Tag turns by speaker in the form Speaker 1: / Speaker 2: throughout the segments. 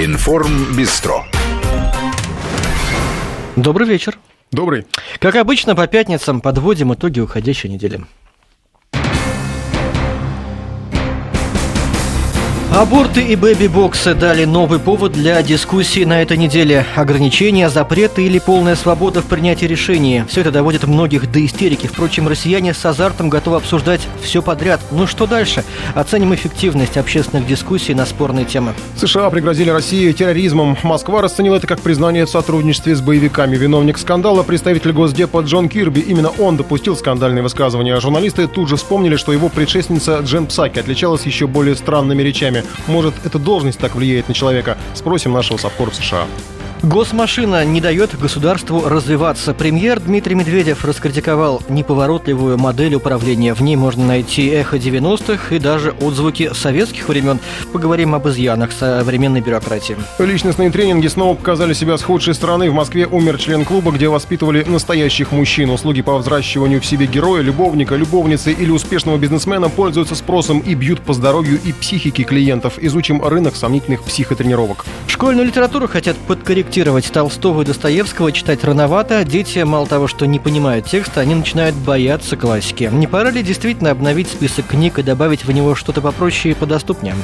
Speaker 1: Информ Бистро.
Speaker 2: Добрый вечер.
Speaker 3: Добрый.
Speaker 2: Как обычно, по пятницам подводим итоги уходящей недели. Аборты и бэби-боксы дали новый повод для дискуссии на этой неделе. Ограничения, запреты или полная свобода в принятии решений. Все это доводит многих до истерики. Впрочем, россияне с азартом готовы обсуждать все подряд. Ну что дальше? Оценим эффективность общественных дискуссий на спорные темы.
Speaker 3: США пригрозили России терроризмом. Москва расценила это как признание в сотрудничестве с боевиками. Виновник скандала – представитель Госдепа Джон Кирби. Именно он допустил скандальные высказывания. Журналисты тут же вспомнили, что его предшественница Джен Псаки отличалась еще более странными речами. Может, эта должность так влияет на человека? Спросим нашего совкора США.
Speaker 2: Госмашина не дает государству развиваться. Премьер Дмитрий Медведев раскритиковал неповоротливую модель управления. В ней можно найти эхо 90-х и даже отзвуки советских времен. Поговорим об изъянах современной бюрократии.
Speaker 3: Личностные тренинги снова показали себя с худшей стороны. В Москве умер член клуба, где воспитывали настоящих мужчин. Услуги по взращиванию в себе героя, любовника, любовницы или успешного бизнесмена пользуются спросом и бьют по здоровью и психике клиентов. Изучим рынок сомнительных психотренировок.
Speaker 2: Школьную литературу хотят подкорректировать корректировать Толстого и Достоевского читать рановато. Дети, мало того, что не понимают текста, они начинают бояться классики. Не пора ли действительно обновить список книг и добавить в него что-то попроще и подоступнее?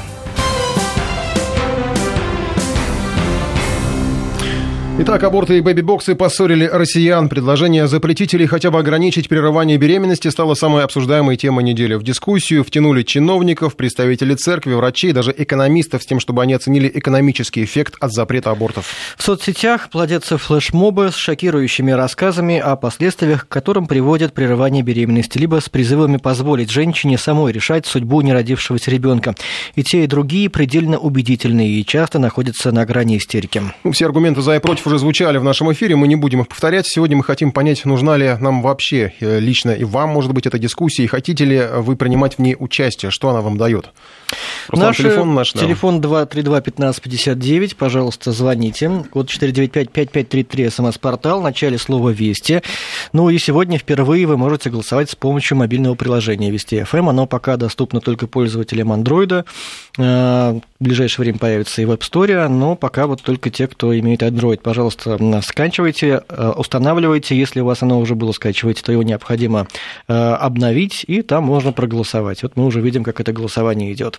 Speaker 3: Итак, аборты и бэби-боксы поссорили россиян. Предложение запретить или хотя бы ограничить прерывание беременности стало самой обсуждаемой темой недели. В дискуссию втянули чиновников, представителей церкви, врачей, даже экономистов с тем, чтобы они оценили экономический эффект от запрета абортов.
Speaker 2: В соцсетях плодятся флешмобы с шокирующими рассказами о последствиях, к которым приводит прерывание беременности, либо с призывами позволить женщине самой решать судьбу неродившегося ребенка. И те, и другие предельно убедительные и часто находятся на грани истерики.
Speaker 3: Ну, все аргументы за и против уже звучали в нашем эфире, мы не будем их повторять. Сегодня мы хотим понять, нужна ли нам вообще э, лично и вам, может быть, эта дискуссия, и хотите ли вы принимать в ней участие, что она вам дает.
Speaker 2: Наш телефон наш, да. Телефон 232-1559, пожалуйста, звоните. Код 495-5533, смс-портал, в начале слова «Вести». Ну и сегодня впервые вы можете голосовать с помощью мобильного приложения «Вести FM». Оно пока доступно только пользователям Android. Э, в ближайшее время появится и в App Store, но пока вот только те, кто имеет Android пожалуйста, скачивайте, э, устанавливайте. Если у вас оно уже было, скачивайте, то его необходимо э, обновить, и там можно проголосовать. Вот мы уже видим, как это голосование идет.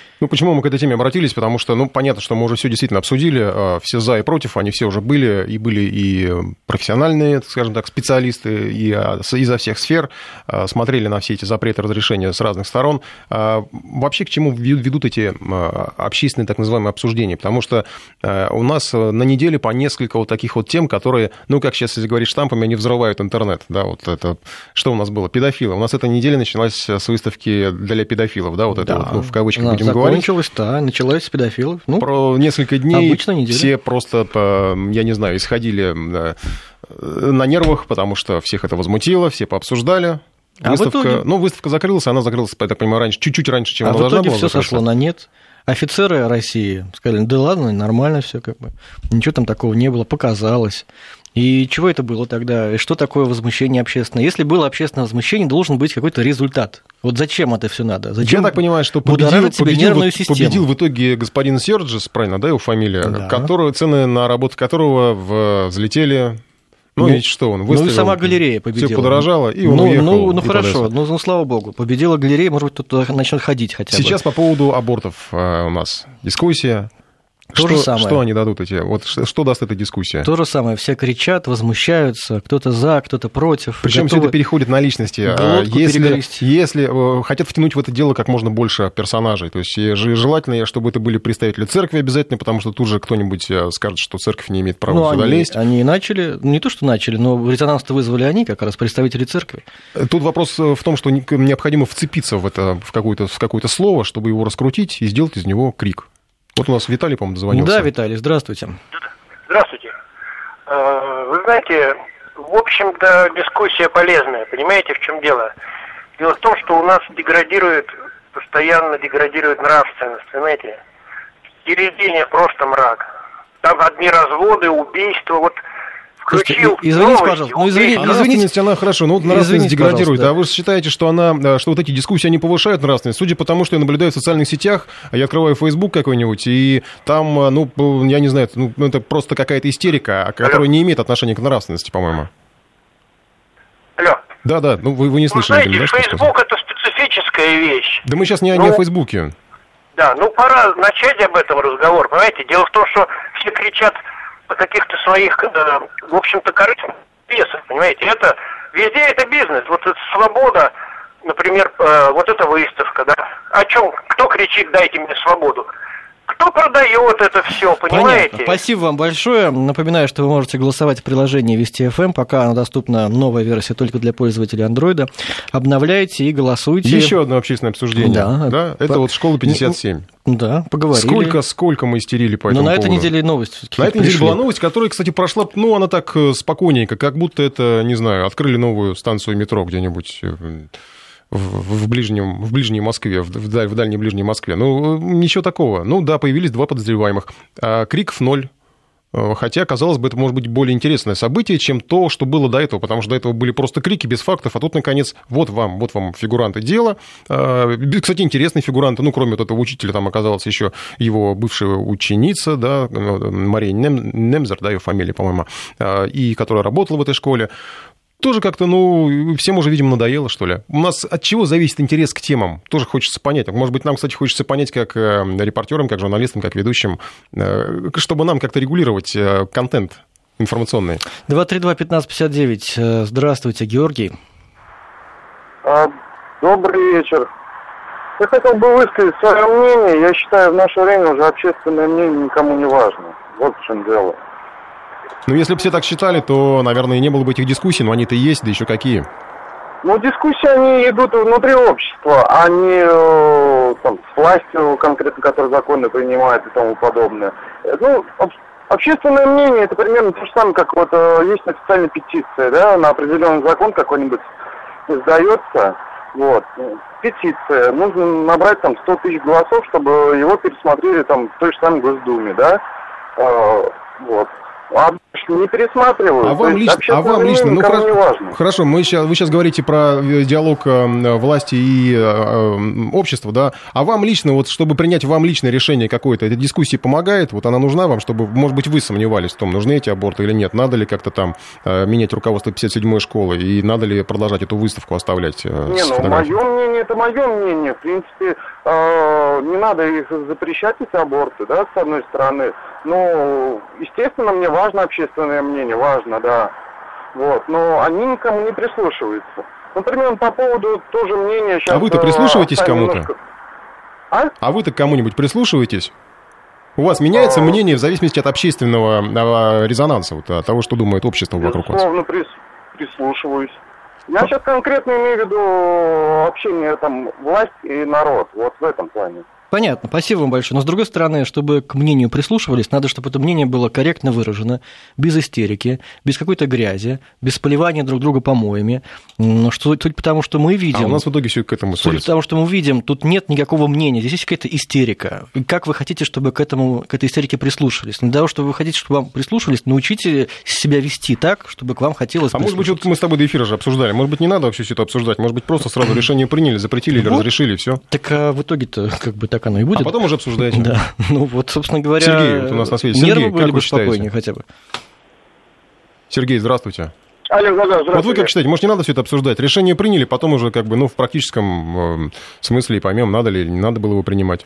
Speaker 3: Ну, почему мы к этой теме обратились? Потому что, ну, понятно, что мы уже все действительно обсудили, а, все за и против, они все уже были, и были и профессиональные, скажем так, специалисты, и а, изо всех сфер, а, смотрели на все эти запреты, разрешения с разных сторон. Вообще, к чему ведут эти общественные так называемые обсуждения? Потому что у нас на неделе по несколько вот таких вот тем, которые, ну, как сейчас, если говорить штампами, они взрывают интернет, да, вот это, что у нас было, педофилы. У нас эта неделя началась с выставки для педофилов, да, вот это вот, ну, в кавычках да, будем говорить
Speaker 2: Закончилось, да, началось с педофилов.
Speaker 3: Ну, Про несколько дней все просто, я не знаю, исходили на нервах, потому что всех это возмутило, все пообсуждали. А выставка, итоге... ну, выставка закрылась, она закрылась, я так понимаю, раньше, чуть-чуть раньше, чем
Speaker 2: а
Speaker 3: она должна была.
Speaker 2: А в итоге все сошло на нет. Офицеры России сказали, да ладно, нормально все как бы. Ничего там такого не было, показалось. И чего это было тогда? И что такое возмущение общественное? Если было общественное возмущение, должен быть какой-то результат. Вот зачем это все надо? Зачем
Speaker 3: Я так понимаю, что победил, победил, победил в итоге господин Серджис, правильно, да, его фамилия, да. Которого, цены на работу которого взлетели ну, ну, ведь что он выставил?
Speaker 2: Ну, и сама галерея победила.
Speaker 3: Все подорожало, и он
Speaker 2: ну,
Speaker 3: уехал.
Speaker 2: Ну, ну хорошо, ну, ну, слава богу. Победила галерея, может быть, тут туда начнет ходить хотя
Speaker 3: бы. Сейчас по поводу абортов э, у нас дискуссия. То что, же самое. Что они дадут эти? Вот что, что даст эта дискуссия?
Speaker 2: То же самое. Все кричат, возмущаются, кто-то за, кто-то против.
Speaker 3: Причем все это переходит на личности. А если, если э, хотят втянуть в это дело как можно больше персонажей, то есть желательно, чтобы это были представители церкви обязательно, потому что тут же кто-нибудь э, скажет, что церковь не имеет права ну, сюда
Speaker 2: они,
Speaker 3: лезть.
Speaker 2: Они начали, не то что начали, но резонанс-то вызвали они, как раз представители церкви.
Speaker 3: Тут вопрос в том, что необходимо вцепиться в это в какое-то в какое-то слово, чтобы его раскрутить и сделать из него крик. Вот у нас Виталий, по-моему, дозвонился.
Speaker 2: Да, Виталий, здравствуйте.
Speaker 4: Здравствуйте. Э, вы знаете, в общем-то, дискуссия полезная. Понимаете, в чем дело? Дело в том, что у нас деградирует, постоянно деградирует нравственность, понимаете? Телевидение просто мрак. Там одни разводы, убийства. Вот включил
Speaker 2: Извините, новости, пожалуйста. Ну,
Speaker 3: извини, а извините, она хорошо, ну, нравственность деградирует. А вы считаете, что она, что вот эти дискуссии, они повышают нравственность? Судя по тому, что я наблюдаю в социальных сетях, я открываю Facebook какой-нибудь, и там, ну, я не знаю, ну, это просто какая-то истерика, которая Алло. не имеет отношения к нравственности, по-моему.
Speaker 4: Алло.
Speaker 3: Да, да, ну вы, вы не слышали.
Speaker 4: Ну, знаете, да, Facebook это специфическая вещь.
Speaker 3: Да мы сейчас не, ну, не о ну, Фейсбуке.
Speaker 4: Да, ну пора начать об этом разговор, понимаете? Дело в том, что все кричат каких-то своих, э, в общем-то, корыстных интересах, понимаете? Это, везде это бизнес. Вот это свобода, например, э, вот эта выставка, да? О чем? Кто кричит, дайте мне свободу? Кто продает это все, понимаете? Понятно.
Speaker 2: Спасибо вам большое. Напоминаю, что вы можете голосовать в приложении Вести FM, эм. пока она доступна новая версия только для пользователей Android. Обновляйте и голосуйте.
Speaker 3: Еще одно общественное обсуждение. Да. да? Это по... вот школа 57.
Speaker 2: Да, поговорили.
Speaker 3: Сколько, сколько мы истерили по этому
Speaker 2: Но на
Speaker 3: поводу.
Speaker 2: этой неделе новость.
Speaker 3: На этой неделе была новость, которая, кстати, прошла, ну, она так э, спокойненько, как будто это, не знаю, открыли новую станцию метро где-нибудь э, в, в, ближнем, в ближней Москве, в, в дальней ближней Москве. Ну, ничего такого. Ну, да, появились два подозреваемых. А криков ноль. Э, хотя, казалось бы, это может быть более интересное событие, чем то, что было до этого, потому что до этого были просто крики без фактов, а тут, наконец, вот вам, вот вам фигуранты дела. А, кстати, интересные фигуранты, ну, кроме вот этого учителя, там оказалась еще его бывшая ученица, да, Мария Немзер, да, ее фамилия, по-моему, а, и которая работала в этой школе тоже как-то, ну, всем уже, видимо, надоело, что ли. У нас от чего зависит интерес к темам? Тоже хочется понять. Может быть, нам, кстати, хочется понять, как э, репортерам, как журналистам, как ведущим, э, чтобы нам как-то регулировать э, контент информационный.
Speaker 2: 232-1559. Здравствуйте, Георгий.
Speaker 1: А, добрый вечер. Я хотел бы высказать свое мнение. Я считаю, в наше время уже общественное мнение никому не важно. Вот в чем дело.
Speaker 3: Ну, если бы все так считали, то, наверное, и не было бы этих дискуссий, но они-то есть, да еще какие.
Speaker 1: Ну, дискуссии, они идут внутри общества, а не э, там, с властью конкретно, которая законы принимает и тому подобное. Ну, общественное мнение, это примерно то же самое, как вот э, есть официальная петиция, да, на определенный закон какой-нибудь издается, вот, петиция, нужно набрать там 100 тысяч голосов, чтобы его пересмотрели там в той же самой Госдуме, да, э, вот. А не пересматривают.
Speaker 3: А вам лично, а вам лично ну хорошо, хорошо, мы сейчас, вы сейчас говорите про э, диалог э, власти и э, общества, да? А вам лично, вот чтобы принять вам личное решение какое-то, эта дискуссия помогает? Вот она нужна вам, чтобы, может быть, вы сомневались в том, нужны эти аборты или нет? Надо ли как-то там менять руководство 57-й школы? И надо ли продолжать эту выставку оставлять?
Speaker 1: Не, ну, мое мнение, это мое мнение. В принципе, не надо их запрещать, эти аборты, да, с одной стороны. Ну, естественно, мне важно общественное мнение, важно, да. Вот, но они никому не прислушиваются. Например, по поводу тоже мнения сейчас...
Speaker 3: А вы-то э, прислушиваетесь кому-то? Немножко... А? А вы-то к кому-нибудь прислушиваетесь? У вас меняется а... мнение в зависимости от общественного а, резонанса, вот, от того, что думает общество вокруг вас?
Speaker 1: Безусловно, прис... прислушиваюсь. Я сейчас конкретно имею в виду общение там власть и народ, вот в этом плане.
Speaker 2: Понятно, спасибо вам большое. Но с другой стороны, чтобы к мнению прислушивались, надо, чтобы это мнение было корректно выражено, без истерики, без какой-то грязи, без поливания друг друга помоями. Что, тут потому что мы видим... А
Speaker 3: у нас в итоге все к этому
Speaker 2: сводится. Потому что мы видим, тут нет никакого мнения, здесь есть какая-то истерика. Как вы хотите, чтобы к, этому, к этой истерике прислушались? Для того, чтобы вы хотите, чтобы вам прислушались, научите себя вести так, чтобы к вам хотелось
Speaker 3: А может быть, вот мы с тобой до эфира же обсуждали, может быть, не надо вообще все это обсуждать, может быть, просто сразу решение приняли, запретили или разрешили, все.
Speaker 2: Так а в итоге-то как бы так так оно и будет. А
Speaker 3: потом уже обсуждаете.
Speaker 2: Да. Ну вот, собственно говоря,
Speaker 3: Сергей, вот у нас на связи. Сергей,
Speaker 2: нервы были бы спокойнее хотя бы.
Speaker 3: Сергей, здравствуйте.
Speaker 1: Алло, да, да, здравствуйте.
Speaker 3: Вот вы как считаете, может, не надо все это обсуждать? Решение приняли, потом уже как бы, ну, в практическом э, смысле и поймем, надо ли или не надо было его принимать.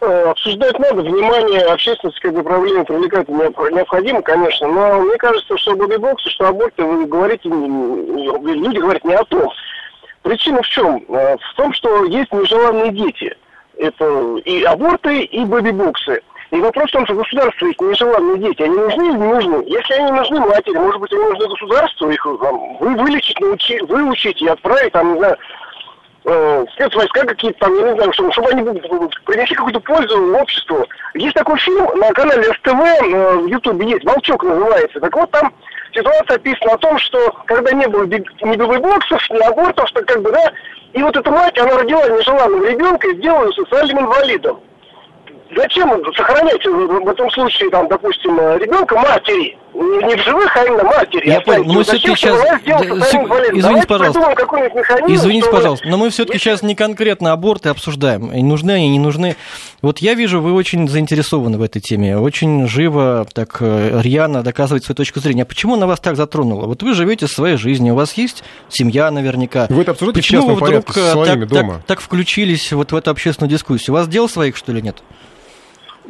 Speaker 1: Э, обсуждать надо, внимание общественности к этой проблеме привлекать необходимо, конечно, но мне кажется, что бодибоксы, что аборты, вы говорите, люди говорят не о том. Причина в чем? Э, в том, что есть нежеланные дети это и аборты, и бэби-боксы. И вопрос в том, что государство есть нежеланные дети, они нужны или не нужны? Если они нужны матери, может быть, они нужны государству, их там, вы вылечить, научить, выучить и отправить, там, не знаю, э, спецвойска какие-то там, я не знаю, чтобы, чтобы они принесли какую-то пользу обществу. Есть такой фильм на канале СТВ, э, в Ютубе есть, «Волчок» называется. Так вот, там ситуация описана о том, что когда не было ни бэби-боксов, ни абортов, что как бы, да, и вот эта мать, она родила нежеланного ребенка и сделала ее социальным инвалидом. Зачем сохранять в этом случае, там, допустим, ребенка матери? Не в живых, а именно матери.
Speaker 2: Я понял, но мы все-таки сейчас... Извините, пожалуйста. Извините, чтобы... пожалуйся, но мы все-таки сейчас не конкретно аборты обсуждаем. И нужны они, не нужны. Вот я вижу, вы очень заинтересованы в этой теме, очень живо, так э, рьяно доказываете свою точку зрения. А почему на вас так затронуло? Вот вы живете своей жизнью, у вас есть семья наверняка.
Speaker 3: Вы это обсуждаете почему в вы вдруг э,
Speaker 2: так, дома? Так, так включились вот в эту общественную дискуссию? У вас дел своих, что ли, нет?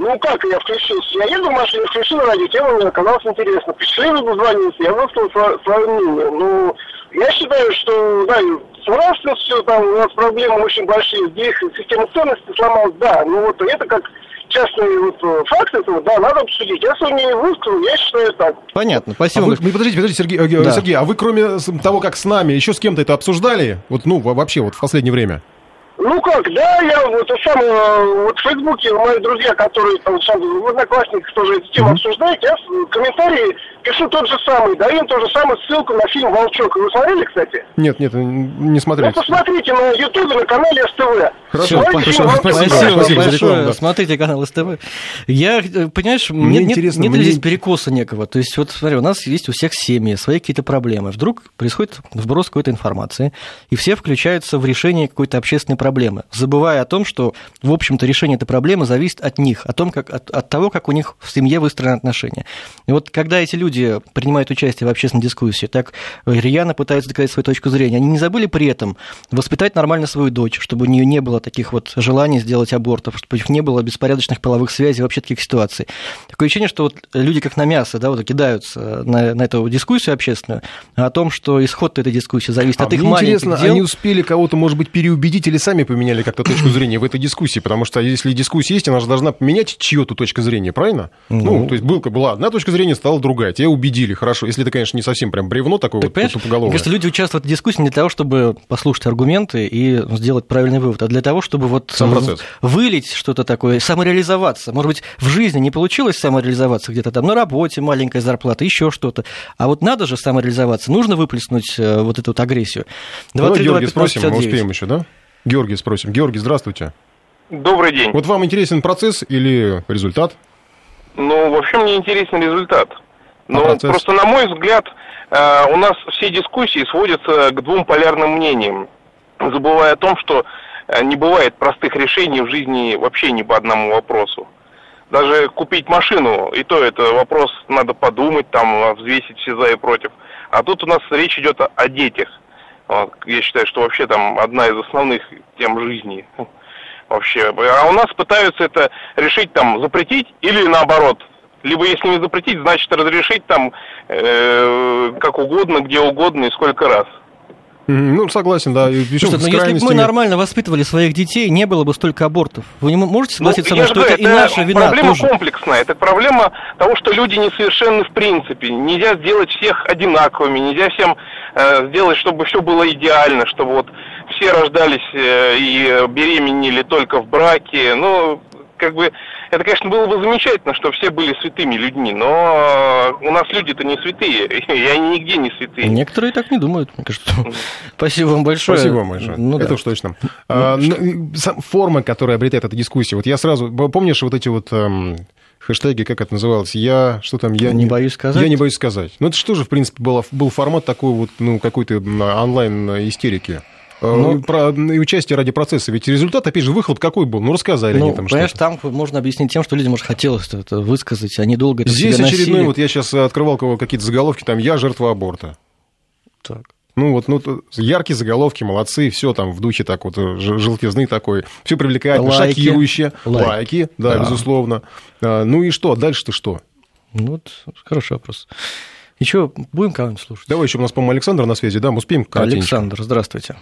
Speaker 1: Ну как я включился? Я еду в машине, включил радио, тема мне оказалась интересна. Пришли, дозвонился, я высказал свое, свое мнение. Ну, я считаю, что, да, с нравственностью там у нас проблемы очень большие. Здесь система ценностей сломалась, да. Ну вот это как частные вот э, факты этого, да, надо обсудить. Я свое мнение высказал, я считаю так.
Speaker 2: Понятно, спасибо.
Speaker 3: А вы, подождите, подождите, Сергей, э, да. Сергей, а вы кроме того, как с нами, еще с кем-то это обсуждали? Вот, ну, вообще, вот в последнее время?
Speaker 1: Ну как, да, я вот сам э, вот в Фейсбуке мои друзья, которые там сам в одноклассниках тоже эту тему mm-hmm. обсуждают, я комментарии пишу тот же самый, даю им то же самое ссылку на фильм «Волчок». Вы смотрели, кстати?
Speaker 3: Нет, нет, не смотрели.
Speaker 1: Ну, посмотрите на Ютубе, на канале СТВ.
Speaker 2: Хорошо, спасибо, спасибо, спасибо большое. Да. Смотрите канал СТВ. Я, э, понимаешь, мне нет, интересно, нет, нет мне... ли здесь перекоса некого? То есть, вот смотри, у нас есть у всех семьи, свои какие-то проблемы. Вдруг происходит сброс какой-то информации, и все включаются в решение какой-то общественной проблемы, забывая о том, что, в общем-то, решение этой проблемы зависит от них, о том, как, от, от того, как у них в семье выстроены отношения. И вот когда эти люди люди принимают участие в общественной дискуссии, так рьяно пытаются доказать свою точку зрения, они не забыли при этом воспитать нормально свою дочь, чтобы у нее не было таких вот желаний сделать абортов, чтобы у них не было беспорядочных половых связей, вообще таких ситуаций. Такое ощущение, что вот люди как на мясо, да, вот кидаются на, на эту дискуссию общественную о том, что исход этой дискуссии зависит а от их маленьких
Speaker 3: интересно,
Speaker 2: дел.
Speaker 3: они успели кого-то, может быть, переубедить или сами поменяли как-то точку зрения в этой дискуссии, потому что если дискуссия есть, она же должна поменять чью-то точку зрения, правильно? Ну, ну то есть был, была одна точка зрения, стала другая. Тебя убедили, хорошо. Если это, конечно, не совсем прям бревно такое так, вот тупоголовое.
Speaker 2: Кажется, люди участвуют в дискуссии не для того, чтобы послушать аргументы и сделать правильный вывод, а для того, чтобы вот
Speaker 3: Сам процесс.
Speaker 2: вылить что-то такое, самореализоваться. Может быть, в жизни не получилось самореализоваться где-то там на работе, маленькая зарплата, еще что-то. А вот надо же самореализоваться, нужно выплеснуть э, вот эту вот агрессию.
Speaker 3: 2, ну, 3, Георгий, 2, 15, спросим, 59. мы успеем еще, да? Георгий спросим. Георгий, здравствуйте.
Speaker 4: Добрый день.
Speaker 3: Вот вам интересен процесс или результат?
Speaker 4: Ну, вообще мне интересен результат. Но а процесс... просто, на мой взгляд, э, у нас все дискуссии сводятся к двум полярным мнениям, забывая о том, что э, не бывает простых решений в жизни вообще ни по одному вопросу. Даже купить машину, и то это вопрос, надо подумать, там, взвесить все за и против. А тут у нас речь идет о, о детях. Я считаю, что вообще там одна из основных тем жизни вообще. А у нас пытаются это решить там запретить или наоборот. Либо если не запретить, значит разрешить там э, как угодно, где угодно и сколько раз.
Speaker 3: Ну, согласен, да.
Speaker 2: Слушайте, но если бы мы нормально воспитывали своих детей, не было бы столько абортов. Вы не можете ну, согласиться ну, со мной, что это, это и наша вина
Speaker 4: Проблема
Speaker 2: тоже?
Speaker 4: комплексная. Это проблема того, что люди несовершенны в принципе. Нельзя сделать всех одинаковыми, нельзя всем э, сделать, чтобы все было идеально, чтобы вот все рождались э, и беременели только в браке. Ну, как бы, это, конечно, было бы замечательно, что все были святыми людьми, но у нас люди-то не святые, и они нигде не святые.
Speaker 2: Некоторые так не думают, мне кажется. Спасибо вам большое.
Speaker 3: Спасибо вам большое. Ну, это да. уж точно. Ну, а, ну, форма, которая обретает эта дискуссия. Вот я сразу... Помнишь вот эти вот... Эм, хэштеги, как это называлось, я, что там, я
Speaker 2: не боюсь сказать.
Speaker 3: Я не боюсь сказать. Ну, это что же, в принципе, был, был формат такой вот, ну, какой-то онлайн-истерики. Э, ну, про, участие ради процесса. Ведь результат, опять же, выхлоп какой был? Ну, рассказали ну, они там
Speaker 2: понимаешь, там можно объяснить тем, что людям, может, хотелось это высказать, они долго это
Speaker 3: Здесь очередной, носили. вот я сейчас открывал какие-то заголовки, там, я жертва аборта. Так. Ну вот, ну, яркие заголовки, молодцы, все там в духе так вот, э, желтизны такой, все привлекательно, лайки. шокирующе, Лайк. лайки, да, да, безусловно. А, ну и что, дальше-то что?
Speaker 2: Ну вот, хороший вопрос. Еще будем кого-нибудь слушать?
Speaker 3: Давай еще у нас, по-моему, Александр на связи, да, мы успеем?
Speaker 2: Александр, здравствуйте.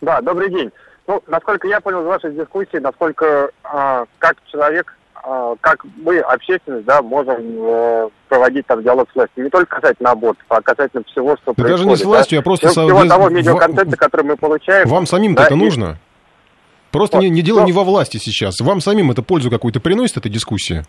Speaker 5: Да, добрый день. Ну, насколько я понял из вашей дискуссии, насколько э, как человек, э, как мы, общественность, да, можем э, проводить там диалог с властью. Не только касательно абортов, а касательно всего, что да происходит.
Speaker 3: Даже не с властью, да? а просто...
Speaker 5: Всего, всего того медиаконтента, который мы получаем.
Speaker 3: Вам самим-то да, это и... нужно? Просто вот, не, не дело но... не во власти сейчас. Вам самим это пользу какую-то приносит, эта дискуссия?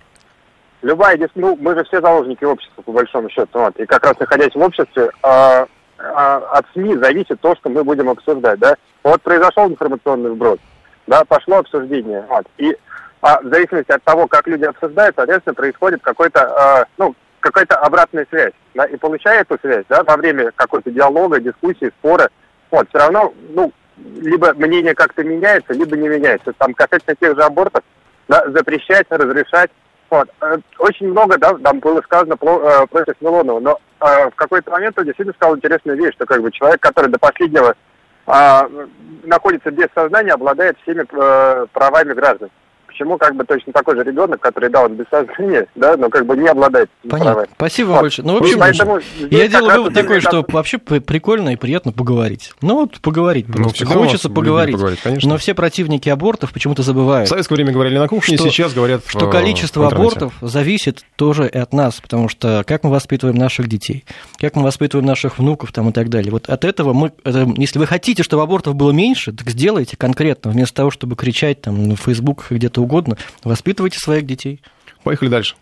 Speaker 5: Любая дискуссия, ну, мы же все заложники общества, по большому счету. Вот. И как раз находясь в обществе, э, от СМИ зависит то, что мы будем обсуждать, да. Вот произошел информационный вброс, да, пошло обсуждение, вот, и а в зависимости от того, как люди обсуждают, соответственно, происходит какой-то, э, ну, какая-то обратная связь, да, и получая эту связь, да, во время какой-то диалога, дискуссии, спора, вот, все равно, ну, либо мнение как-то меняется, либо не меняется. Там касательно тех же абортов, да, запрещать, разрешать, вот. Э, очень много, да, там было сказано про, э, против Милонова, но э, в какой-то момент он действительно сказал интересную вещь, что как бы человек, который до последнего э, находится без сознания, обладает всеми э, правами граждан почему как бы точно такой же ребенок, который, да, он без сознания, да, но как бы не обладает
Speaker 2: Понятно. правами. Спасибо вот. большое. Ну, в общем, Поэтому я делаю вывод такой, что вообще прикольно и приятно поговорить. Ну, вот поговорить ну, просто. Ну, Хочется поговорить. поговорить конечно. Но все противники абортов почему-то забывают.
Speaker 3: В советское время говорили на кухне, что, сейчас говорят
Speaker 2: Что в, количество в абортов зависит тоже и от нас, потому что как мы воспитываем наших детей, как мы воспитываем наших внуков там и так далее. Вот от этого мы, это, если вы хотите, чтобы абортов было меньше, так сделайте конкретно, вместо того, чтобы кричать там на Facebook где-то угодно, воспитывайте своих детей.
Speaker 3: Поехали дальше.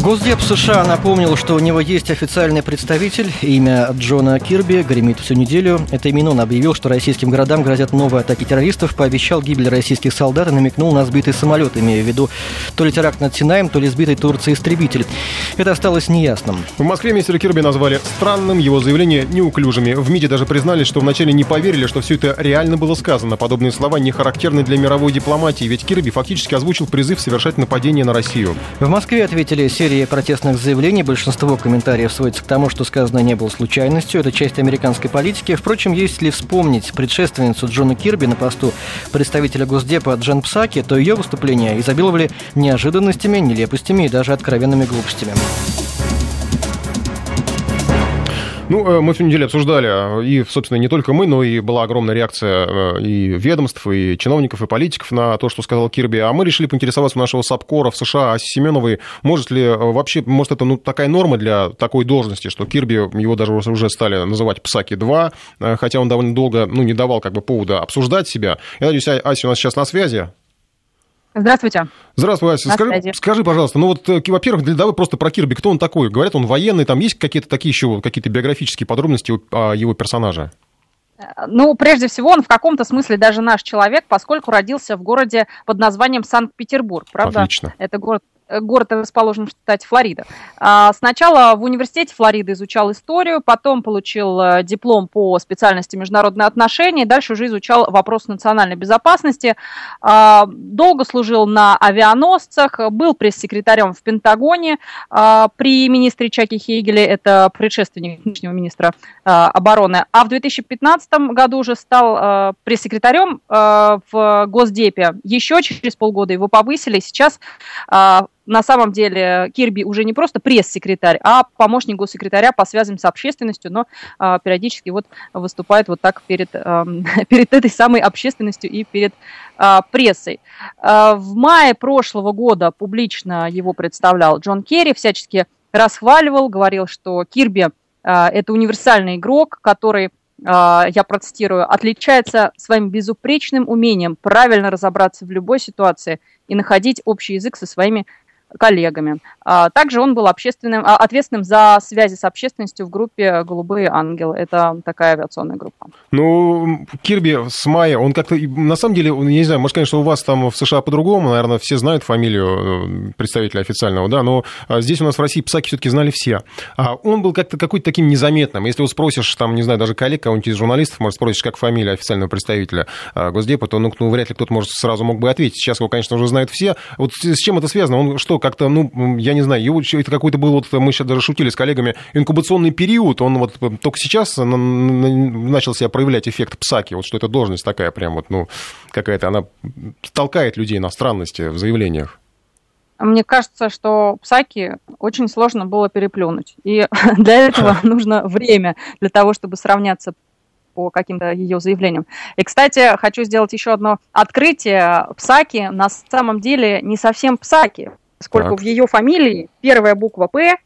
Speaker 2: Госдеп США напомнил, что у него есть официальный представитель. Имя Джона Кирби гремит всю неделю. Это именно он объявил, что российским городам грозят новые атаки террористов, пообещал гибель российских солдат и намекнул на сбитый самолет, имея в виду то ли теракт над Синаем, то ли сбитый Турцией истребитель. Это осталось неясным.
Speaker 3: В Москве мистера Кирби назвали странным, его заявления неуклюжими. В МИДе даже признались, что вначале не поверили, что все это реально было сказано. Подобные слова не характерны для мировой дипломатии, ведь Кирби фактически озвучил призыв совершать нападение на Россию.
Speaker 2: В Москве ответили серии протестных заявлений большинство комментариев сводится к тому, что сказанное не было случайностью. Это часть американской политики. Впрочем, если вспомнить предшественницу Джона Кирби на посту представителя Госдепа Джан Псаки, то ее выступления изобиловали неожиданностями, нелепостями и даже откровенными глупостями.
Speaker 3: Ну, э, мы всю неделю обсуждали, а, и, собственно, не только мы, но и была огромная реакция э, и ведомств, и чиновников, и политиков на то, что сказал Кирби. А мы решили поинтересоваться у нашего САПКОРа в США Семеновой, может ли э, вообще, может это ну, такая норма для такой должности, что Кирби, его даже уже стали называть Псаки-2, хотя он довольно долго ну, не давал как бы повода обсуждать себя. Я надеюсь, Ася у нас сейчас на связи.
Speaker 6: Здравствуйте.
Speaker 3: Здравствуй, Ася. Скажи, скажи, пожалуйста, ну вот, э, во-первых, давай просто про Кирби. Кто он такой? Говорят, он военный, там есть какие-то такие еще какие-то биографические подробности о его персонаже?
Speaker 6: Э, ну, прежде всего, он в каком-то смысле даже наш человек, поскольку родился в городе под названием Санкт-Петербург. Правда?
Speaker 3: Отлично.
Speaker 6: Это город город расположен в штате Флорида. А, сначала в университете Флориды изучал историю, потом получил э, диплом по специальности международные отношения, дальше уже изучал вопрос национальной безопасности. А, долго служил на авианосцах, был пресс-секретарем в Пентагоне а, при министре Чаки Хейгеле, это предшественник нынешнего министра обороны. А в 2015 году уже стал пресс-секретарем в Госдепе. Еще через полгода его повысили. Сейчас на самом деле Кирби уже не просто пресс-секретарь, а помощник госсекретаря по связям с общественностью, но а, периодически вот выступает вот так перед, а, перед этой самой общественностью и перед а, прессой. А, в мае прошлого года публично его представлял Джон Керри, всячески расхваливал, говорил, что Кирби а, это универсальный игрок, который а, я процитирую, отличается своим безупречным умением правильно разобраться в любой ситуации и находить общий язык со своими коллегами. А, также он был общественным, а, ответственным за связи с общественностью в группе «Голубые ангелы». Это такая авиационная группа.
Speaker 3: Ну, Кирби с мая, он как-то, на самом деле, я не знаю, может, конечно, у вас там в США по-другому, наверное, все знают фамилию э, представителя официального, да, но а, здесь у нас в России Псаки все-таки знали все. Он был как-то какой-то таким незаметным. Если вот спросишь, там, не знаю, даже коллег, кого-нибудь из журналистов, может, спросишь, как фамилия официального представителя Госдепа, то, ну, ну, вряд ли кто-то, может, сразу мог бы ответить. Сейчас его, конечно, уже знают все. Вот с чем это связано? Он что, как-то, ну, я не знаю, его, это какой-то был, вот мы сейчас даже шутили с коллегами, инкубационный период, он вот только сейчас начал себя проявлять эффект псаки, вот что эта должность такая прям вот, ну, какая-то, она толкает людей на странности в заявлениях.
Speaker 6: Мне кажется, что Псаки очень сложно было переплюнуть. И для этого нужно время, для того, чтобы сравняться по каким-то ее заявлениям. И, кстати, хочу сделать еще одно открытие. Псаки на самом деле не совсем Псаки, поскольку так. в ее фамилии первая буква П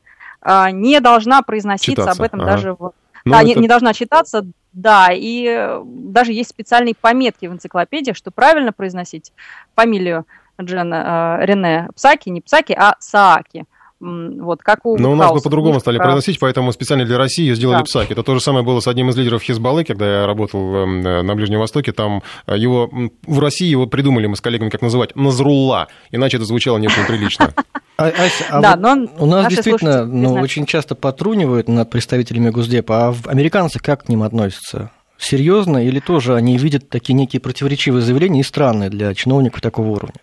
Speaker 6: а, не должна произноситься, читаться. об этом ага. даже в... Ну, да, это... не, не должна читаться, да, и э, даже есть специальные пометки в энциклопедии, что правильно произносить фамилию Джена э, Рене Псаки, не Псаки, а Сааки. Вот, как у
Speaker 3: Но у нас бы по-другому стали про... произносить, поэтому специально для России сделали да. Псаки. Это то же самое было с одним из лидеров Хизбаллы, когда я работал эм, на Ближнем Востоке. Там э, его в России его придумали мы с коллегами, как называть, Назрулла. Иначе это звучало не очень прилично.
Speaker 2: А, Ася, а да, вот но у нас действительно ну, очень часто потрунивают над представителями Госдепа, а американцы как к ним относятся? Серьезно или тоже они видят такие некие противоречивые заявления и странные для чиновников такого уровня?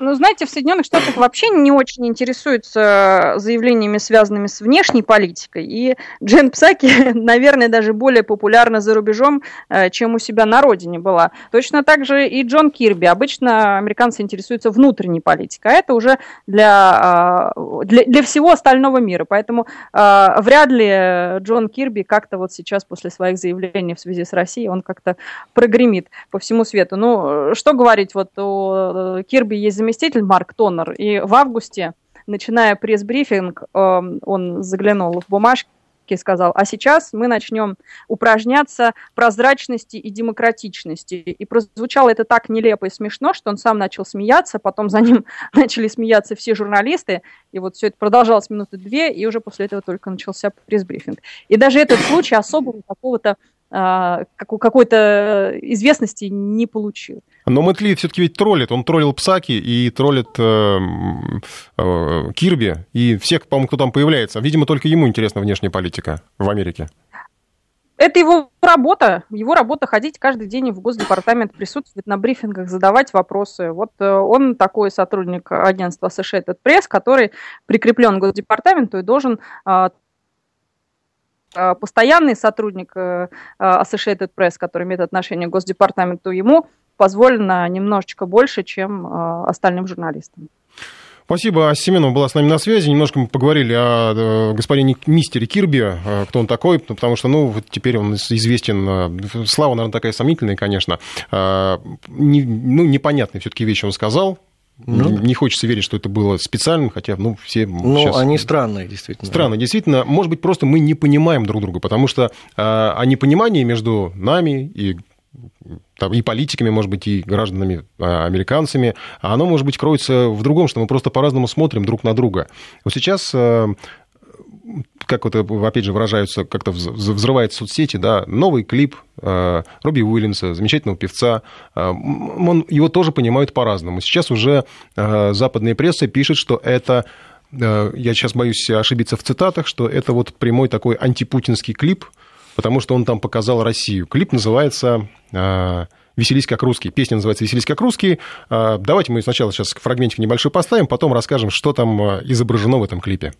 Speaker 6: Ну, знаете, в Соединенных Штатах вообще не очень интересуются заявлениями, связанными с внешней политикой. И Джен Псаки, наверное, даже более популярна за рубежом, э, чем у себя на родине была. Точно так же и Джон Кирби. Обычно американцы интересуются внутренней политикой, а это уже для, э, для, для всего остального мира. Поэтому э, вряд ли Джон Кирби как-то вот сейчас после своих заявлений в связи с Россией, он как-то прогремит по всему свету. Ну, что говорить, вот у Кирби есть заместитель Марк Тоннер, и в августе, начиная пресс-брифинг, эм, он заглянул в бумажки и сказал, а сейчас мы начнем упражняться прозрачности и демократичности. И прозвучало это так нелепо и смешно, что он сам начал смеяться, потом за ним начали смеяться все журналисты, и вот все это продолжалось минуты две, и уже после этого только начался пресс-брифинг. И даже этот случай особого какого-то а, какой-то известности не получил.
Speaker 3: Но Мэтт все-таки ведь троллит. Он троллил Псаки и троллит э, э, Кирби и всех, по-моему, кто там появляется. Видимо, только ему интересна внешняя политика в Америке.
Speaker 6: Это его работа. Его работа ходить каждый день в Госдепартамент, присутствовать на брифингах, задавать вопросы. Вот э, он такой сотрудник агентства Associated Press, который прикреплен к Госдепартаменту и должен а, а, постоянный сотрудник э, Associated Press, который имеет отношение к Госдепартаменту, ему позволено немножечко больше, чем а, остальным журналистам.
Speaker 3: Спасибо. Семенова была с нами на связи. Немножко мы поговорили о э, господине мистере Кирби, э, кто он такой, потому что, ну, вот теперь он известен. Слава, наверное, такая сомнительная, конечно. Не, ну, непонятные все-таки вещи он сказал. Ну, не хочется верить, что это было специально, хотя, ну, все
Speaker 2: Ну, сейчас... они странные, действительно.
Speaker 3: Странные, действительно. Может быть, просто мы не понимаем друг друга, потому что а, а непонимание между нами и там, и политиками, может быть, и гражданами, а, американцами, оно, может быть, кроется в другом, что мы просто по-разному смотрим друг на друга. Вот сейчас а, как вот, опять же, выражаются, как-то взрывает соцсети, да, новый клип э, Робби Уильямса, замечательного певца, э, он, его тоже понимают по-разному. Сейчас уже э, западная пресса пишет, что это я сейчас боюсь ошибиться в цитатах, что это вот прямой такой антипутинский клип, потому что он там показал Россию. Клип называется «Веселись как русский». Песня называется «Веселись как русский». Давайте мы сначала сейчас фрагментик небольшой поставим, потом расскажем, что там изображено в этом клипе.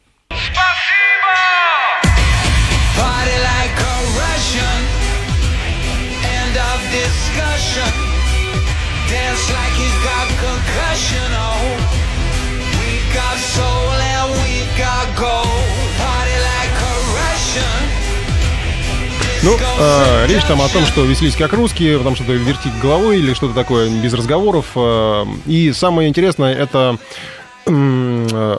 Speaker 3: Ну, э, речь там о том, что веселись как русские, потому что вертить головой или что-то такое без разговоров. Э, и самое интересное, это э,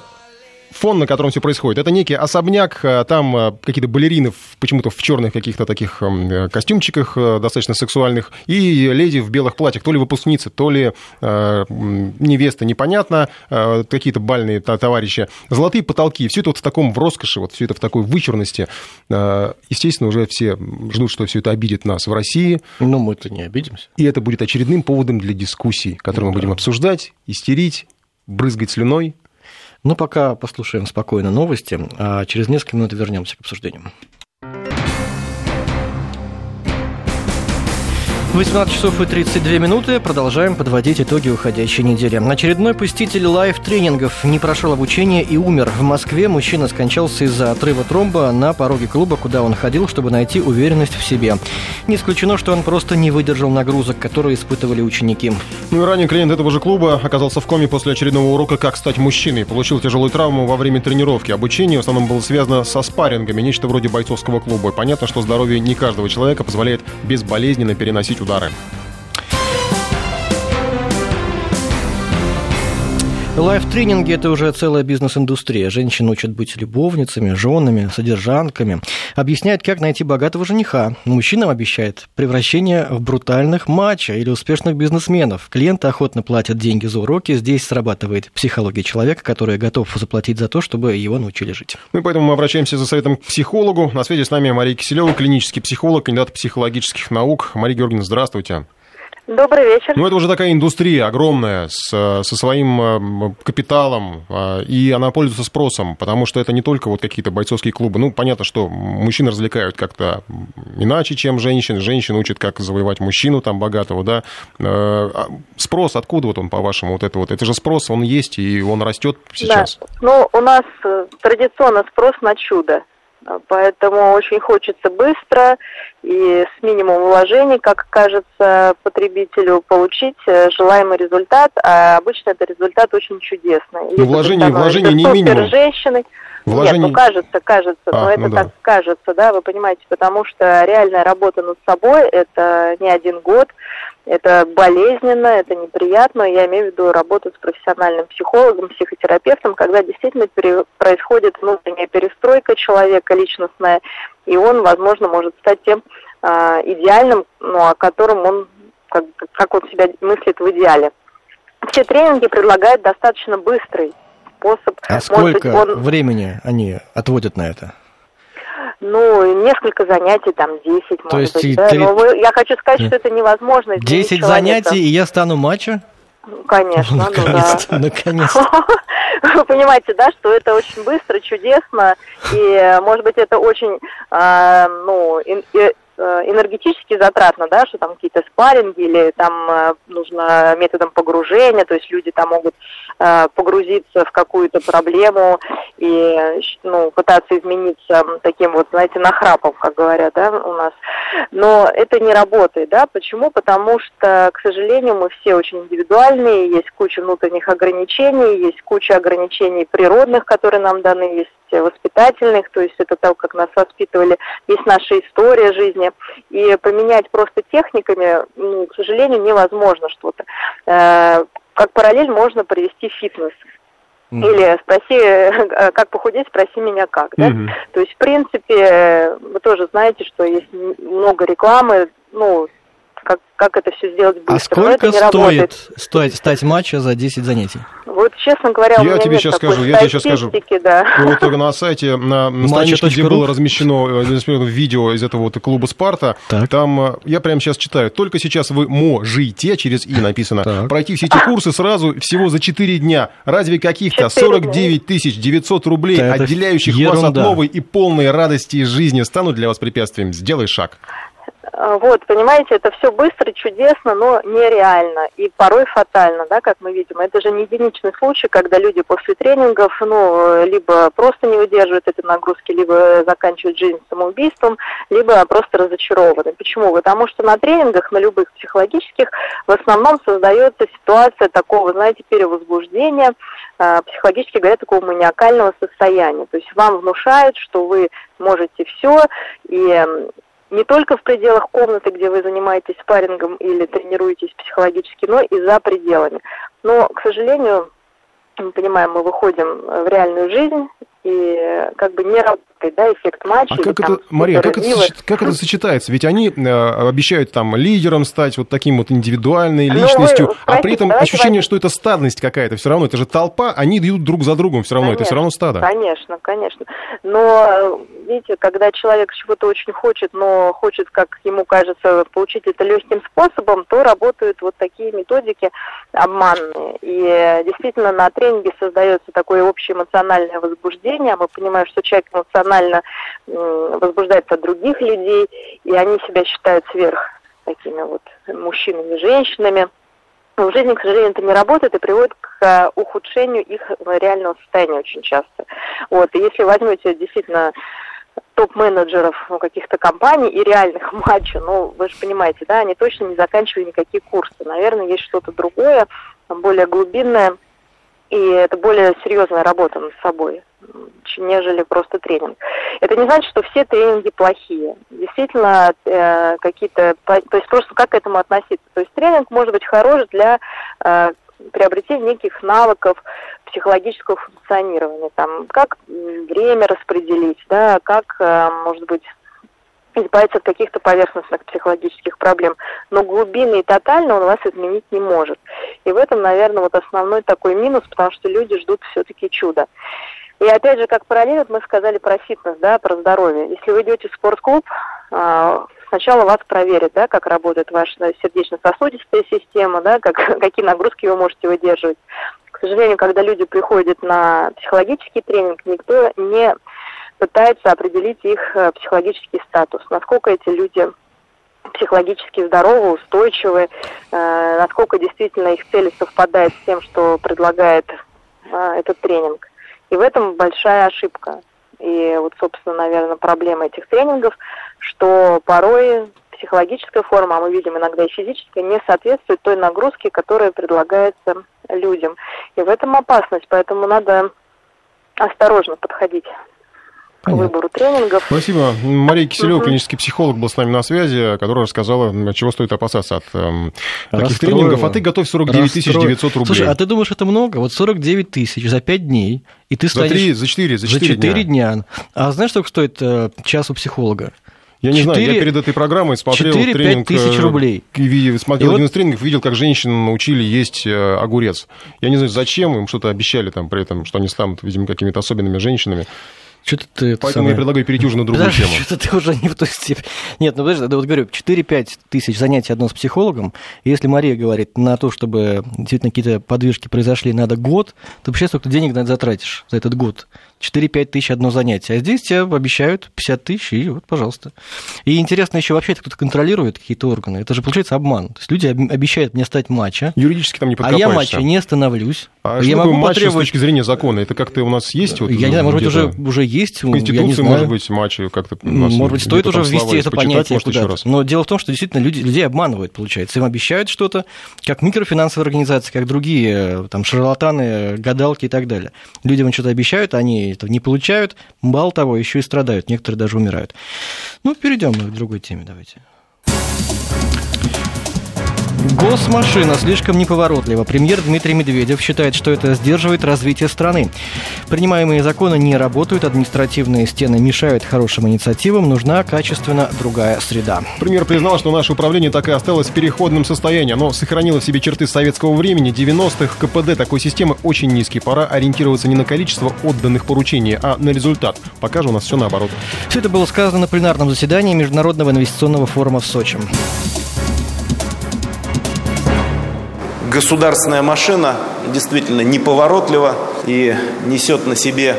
Speaker 3: фон, на котором все происходит. Это некий особняк, э, там э, какие-то балерины почему-то в черных каких-то таких эм, э, костюмчиках достаточно сексуальных, и леди в белых платьях, то ли выпускницы, то ли невеста, непонятно, какие-то бальные товарищи. Золотые потолки, все это вот в таком в роскоши, вот все это в такой вычурности. Естественно, уже все ждут, что все это обидит нас в России.
Speaker 2: Но мы-то не обидимся.
Speaker 3: И это будет очередным поводом для дискуссий, которые ну, мы будем обсуждать, истерить, брызгать слюной,
Speaker 2: ну, пока послушаем спокойно новости, а через несколько минут вернемся к обсуждению. 18 часов и 32 минуты. Продолжаем подводить итоги уходящей недели. Очередной посетитель live-тренингов не прошел обучение и умер. В Москве мужчина скончался из-за отрыва тромба на пороге клуба, куда он ходил, чтобы найти уверенность в себе. Не исключено, что он просто не выдержал нагрузок, которые испытывали ученики.
Speaker 3: Ну и ранее клиент этого же клуба оказался в коме после очередного урока «Как стать мужчиной». Получил тяжелую травму во время тренировки. Обучение в основном было связано со спаррингами, нечто вроде бойцовского клуба. Понятно, что здоровье не каждого человека позволяет безболезненно переносить удары.
Speaker 2: Лайф-тренинги – это уже целая бизнес-индустрия. Женщин учат быть любовницами, женами, содержанками. Объясняют, как найти богатого жениха. Мужчинам обещает превращение в брутальных мачо или успешных бизнесменов. Клиенты охотно платят деньги за уроки. Здесь срабатывает психология человека, который готов заплатить за то, чтобы его научили жить.
Speaker 3: Ну и поэтому мы обращаемся за советом к психологу. На связи с нами Мария Киселева, клинический психолог, кандидат психологических наук. Мария Георгиевна, здравствуйте.
Speaker 7: Добрый вечер.
Speaker 3: Ну, это уже такая индустрия огромная, с, со своим э, капиталом, э, и она пользуется спросом, потому что это не только вот какие-то бойцовские клубы. Ну, понятно, что мужчин развлекают как-то иначе, чем женщин. Женщин учат, как завоевать мужчину там богатого, да. Э, а спрос, откуда вот он, по-вашему, вот это вот? Это же спрос, он есть, и он растет сейчас.
Speaker 7: Да. Ну, у нас традиционно спрос на чудо. Поэтому очень хочется быстро и с минимумом вложений, как кажется потребителю, получить э, желаемый результат. А обычно это результат очень чудесный.
Speaker 3: Ну, вложение, вложение не минимум.
Speaker 7: женщины. Вложение... Нет, ну кажется, кажется, а, но это ну, так кажется, да, вы понимаете, потому что реальная работа над собой это не один год, это болезненно, это неприятно, я имею в виду работу с профессиональным психологом, психотерапевтом, когда действительно пере... происходит внутренняя перестройка человека личностная, и он, возможно, может стать тем э, идеальным, ну, о котором он, как, как он себя мыслит в идеале. Все тренинги предлагают достаточно быстрый способ.
Speaker 2: А сколько быть, он... времени они отводят на это?
Speaker 7: Ну, несколько занятий, там, 10, То может есть быть. Да? Но вы, я хочу сказать, что это невозможно.
Speaker 2: 10 занятий, и я стану мачо?
Speaker 7: Конечно,
Speaker 2: наконец ну да. Наконец.
Speaker 7: Вы понимаете, да, что это очень быстро, чудесно, и, может быть, это очень, э, ну, Э, энергетически затратно, да, что там какие-то спарринги или там э, нужно методом погружения, то есть люди там могут погрузиться в какую-то проблему и ну, пытаться измениться таким вот, знаете, нахрапом, как говорят, да, у нас. Но это не работает, да, почему? Потому что, к сожалению, мы все очень индивидуальные, есть куча внутренних ограничений, есть куча ограничений природных, которые нам даны, есть воспитательных, то есть это то, как нас воспитывали, есть наша история жизни. И поменять просто техниками, ну, к сожалению, невозможно что-то. Как параллель можно провести фитнес. Или спроси, э, как похудеть, спроси меня как. Да? Mm-hmm. То есть, в принципе, вы тоже знаете, что есть много рекламы, ну, как, как это все сделать
Speaker 2: быстро. А сколько стоит, стоит стать матча за 10 занятий?
Speaker 7: Вот, честно говоря,
Speaker 3: я у меня тебе нет сейчас скажу, я тебе сейчас скажу.
Speaker 7: Да.
Speaker 3: Вот на сайте, на, на страничке, где было размещено э, видео из этого вот клуба «Спарта», так. там, э, я прямо сейчас читаю, только сейчас вы можете, через «и» написано, так. пройти все эти курсы сразу всего за 4 дня. Разве каких-то 49 тысяч 900 рублей, да, отделяющих вас от новой и полной радости жизни, станут для вас препятствием? Сделай шаг.
Speaker 7: А, вот, понимаете, это все быстро, чудесно, но нереально и порой фатально, да, как мы видим. Это же не единичный случай, когда люди после тренингов, ну, либо просто не выдерживают этой нагрузки, либо заканчивают жизнь самоубийством, либо просто разочарованы. Почему? Потому что на тренингах, на любых психологических, в основном создается ситуация такого, знаете, перевозбуждения, а, психологически говоря, такого маниакального состояния. То есть вам внушают, что вы можете все, и не только в пределах комнаты, где вы занимаетесь спаррингом или тренируетесь психологически, но и за пределами. Но, к сожалению, мы понимаем, мы выходим в реальную жизнь, и как бы не работает, да, эффект матча.
Speaker 3: А как это, Мария, как это, как это сочетается? Ведь они э, обещают там лидером стать, вот таким вот индивидуальной ну, личностью, спросите, а при этом ощущение, что это стадность какая-то, все равно, это же толпа, они идут друг за другом все равно, конечно, это все равно стадо.
Speaker 7: Конечно, конечно. Но, видите, когда человек чего-то очень хочет, но хочет, как ему кажется, получить это легким способом, то работают вот такие методики обманные. И действительно на тренинге создается такое общее эмоциональное возбуждение, мы понимаем, что человек эмоционально возбуждается от других людей, и они себя считают сверх такими вот мужчинами, женщинами. Но в жизни, к сожалению, это не работает и приводит к э, ухудшению их реального состояния очень часто. Вот. И если возьмете действительно топ-менеджеров ну, каких-то компаний и реальных матчей, ну, вы же понимаете, да, они точно не заканчивали никакие курсы. Наверное, есть что-то другое, более глубинное, и это более серьезная работа над собой нежели просто тренинг. Это не значит, что все тренинги плохие. Действительно, э, какие-то... То есть просто как к этому относиться? То есть тренинг может быть хорош для э, приобретения неких навыков психологического функционирования. Там, как время распределить, да, как, э, может быть, избавиться от каких-то поверхностных психологических проблем. Но глубинно и тотально он вас изменить не может. И в этом, наверное, вот основной такой минус, потому что люди ждут все-таки чуда. И опять же, как параллель, мы сказали про фитнес, да, про здоровье. Если вы идете в спортклуб, а, сначала вас проверят, да, как работает ваша сердечно-сосудистая система, да, как, какие нагрузки вы можете выдерживать. К сожалению, когда люди приходят на психологический тренинг, никто не пытается определить их э, психологический статус, насколько эти люди психологически здоровы, устойчивы, э, насколько действительно их цели совпадают с тем, что предлагает э, этот тренинг. И в этом большая ошибка. И вот, собственно, наверное, проблема этих тренингов, что порой психологическая форма, а мы видим иногда и физическая, не соответствует той нагрузке, которая предлагается людям. И в этом опасность, поэтому надо осторожно подходить к выбору тренингов.
Speaker 3: Спасибо. Мария Киселева, угу. клинический психолог, был с нами на связи, которая рассказала, чего стоит опасаться от эм, таких тренингов. А ты готовь 49 тысяч 900 рублей.
Speaker 2: Слушай, а ты думаешь, это много? Вот 49 тысяч за 5 дней, и ты станешь... За 3,
Speaker 3: за 4, за 4, за 4
Speaker 2: дня. дня. А знаешь, сколько стоит э, час у психолога?
Speaker 3: Я не 4, знаю, я перед этой программой смотрел 4, тренинг...
Speaker 2: тысяч э, рублей.
Speaker 3: Смотрел и один вот... из тренингов, видел, как женщин научили есть э, огурец. Я не знаю, зачем им что-то обещали там при этом, что они станут, видимо, какими-то особенными женщинами.
Speaker 2: Что-то ты...
Speaker 3: Поэтому самое... я предлагаю перейти уже на другую
Speaker 2: Подожди,
Speaker 3: тему.
Speaker 2: Что-то ты уже не в той степени. Нет, ну подожди, да вот говорю, 4-5 тысяч занятий одно с психологом. Если Мария говорит, на то, чтобы действительно какие-то подвижки произошли, надо год, то вообще сколько денег на это затратишь за этот год. 4-5 тысяч одно занятие. А здесь тебе обещают 50 тысяч, и вот, пожалуйста. И интересно еще вообще, кто-то контролирует какие-то органы. Это же получается обман. То есть люди обещают мне стать матча.
Speaker 3: Юридически там не
Speaker 2: А я матча не становлюсь.
Speaker 3: А я что могу матч потребовать... с точки зрения закона? Это как-то у нас есть? Вот,
Speaker 2: я не знаю, может быть, уже, уже есть.
Speaker 3: В Конституции, может быть, матчи как-то...
Speaker 2: Может быть, стоит уже ввести это понятие куда-то. Но дело в том, что действительно люди, людей обманывают, получается. Им обещают что-то, как микрофинансовые организации, как другие, там, шарлатаны, гадалки и так далее. Людям что-то обещают, они это не получают, Мало того, еще и страдают, некоторые даже умирают. Ну, перейдем к другой теме, давайте. Госмашина слишком неповоротлива. Премьер Дмитрий Медведев считает, что это сдерживает развитие страны. Принимаемые законы не работают, административные стены мешают хорошим инициативам, нужна качественно другая среда.
Speaker 3: Премьер признал, что наше управление так и осталось в переходном состоянии. Оно сохранило в себе черты советского времени, 90-х. КПД такой системы очень низкий. Пора ориентироваться не на количество отданных поручений, а на результат. Пока же у нас все наоборот.
Speaker 2: Все это было сказано на пленарном заседании Международного инвестиционного форума в Сочи.
Speaker 8: Государственная машина действительно неповоротлива и несет на себе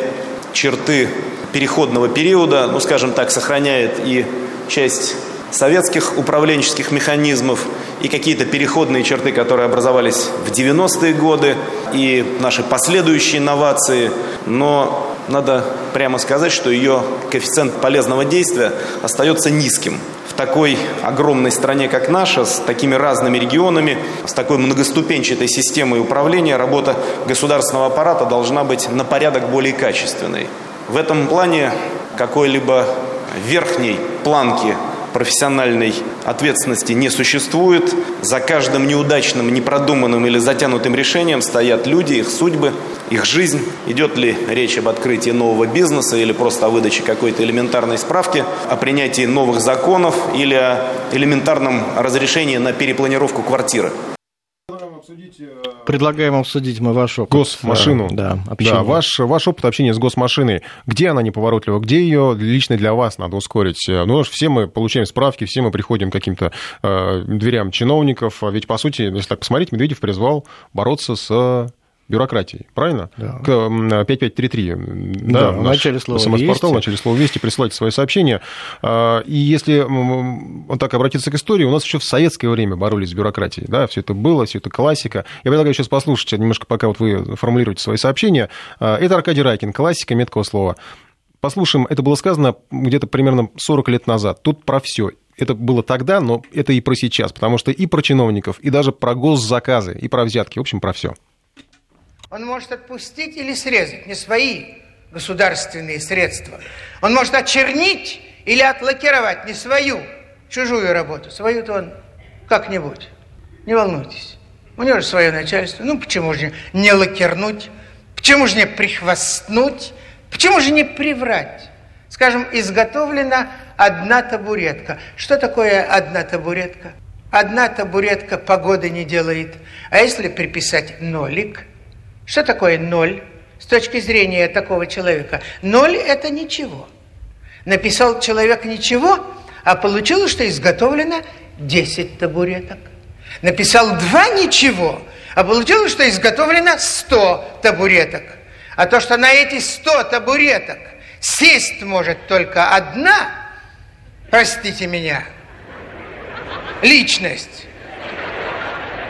Speaker 8: черты переходного периода, ну, скажем так, сохраняет и часть советских управленческих механизмов, и какие-то переходные черты, которые образовались в 90-е годы, и наши последующие инновации, но надо прямо сказать, что ее коэффициент полезного действия остается низким такой огромной стране, как наша, с такими разными регионами, с такой многоступенчатой системой управления, работа государственного аппарата должна быть на порядок более качественной. В этом плане какой-либо верхней планки профессиональной ответственности не существует. За каждым неудачным, непродуманным или затянутым решением стоят люди, их судьбы, их жизнь. Идет ли речь об открытии нового бизнеса или просто о выдаче какой-то элементарной справки, о принятии новых законов или о элементарном разрешении на перепланировку квартиры.
Speaker 2: Предлагаем обсудить мы ваш опыт.
Speaker 3: Госмашину.
Speaker 2: Да,
Speaker 3: общение. да ваш, ваш опыт общения с госмашиной. Где она неповоротлива? Где ее лично для вас надо ускорить? Ну, все мы получаем справки, все мы приходим к каким-то э, дверям чиновников. А ведь, по сути, если так посмотреть, Медведев призвал бороться с бюрократии, правильно? Да. К 5533.
Speaker 2: Да, да в начале слова
Speaker 3: СМС-портал, в начале слова «Вести», присылайте свои сообщения. А, и если он так обратиться к истории, у нас еще в советское время боролись с бюрократией. Да, все это было, все это классика. Я предлагаю сейчас послушать немножко, пока вот вы формулируете свои сообщения. А, это Аркадий Райкин, классика меткого слова. Послушаем, это было сказано где-то примерно 40 лет назад. Тут про все это было тогда, но это и про сейчас, потому что и про чиновников, и даже про госзаказы, и про взятки, в общем, про все
Speaker 9: он может отпустить или срезать, не свои государственные средства. Он может очернить или отлакировать не свою, чужую работу. Свою-то он как-нибудь. Не волнуйтесь. У него же свое начальство. Ну, почему же не лакернуть? Почему же не прихвастнуть? Почему же не приврать? Скажем, изготовлена одна табуретка. Что такое одна табуретка? Одна табуретка погоды не делает. А если приписать нолик – что такое ноль с точки зрения такого человека? Ноль – это ничего. Написал человек ничего, А получилось, что изготовлено 10 табуреток. Написал два ничего, а получилось, что изготовлено 100 табуреток. А то, что на эти 100 табуреток сесть может только одна, простите меня, личность,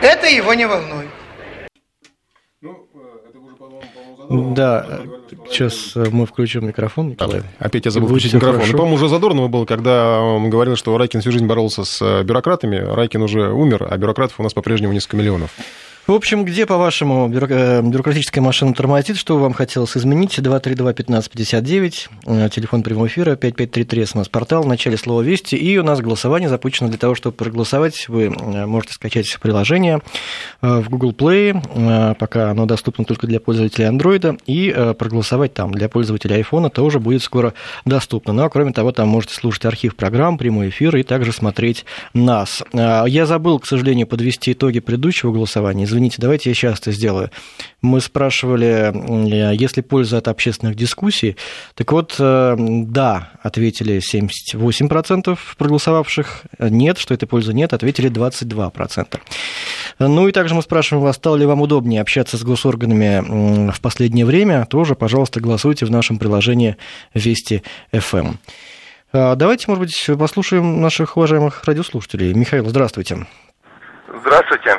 Speaker 9: это его не волнует.
Speaker 2: Да, сейчас э, мы включим микрофон, Николай.
Speaker 3: Опять я забыл включить микрофон. Ну, по-моему, уже Задорнова был, когда он говорил, что Райкин всю жизнь боролся с э, бюрократами. Райкин уже умер, а бюрократов у нас по-прежнему несколько миллионов.
Speaker 2: В общем, где, по-вашему, э, бюрократическая машина тормозит? Что вам хотелось изменить? 232-1559, э, телефон прямого эфира, 5533, смс-портал, в начале слова «Вести». И у нас голосование запущено для того, чтобы проголосовать. Вы э, можете скачать приложение в Google Play, пока оно доступно только для пользователей Android, и проголосовать там. Для пользователей iPhone тоже будет скоро доступно. Ну, а кроме того, там можете слушать архив программ, прямой эфир и также смотреть нас. Я забыл, к сожалению, подвести итоги предыдущего голосования извините, давайте я сейчас это сделаю. Мы спрашивали, есть ли польза от общественных дискуссий. Так вот, э, да, ответили 78% проголосовавших. Нет, что этой пользы нет, ответили 22%. Ну и также мы спрашиваем вас, стало ли вам удобнее общаться с госорганами в последнее время. Тоже, пожалуйста, голосуйте в нашем приложении Вести FM. А, давайте, может быть, послушаем наших уважаемых радиослушателей. Михаил, здравствуйте.
Speaker 10: Здравствуйте.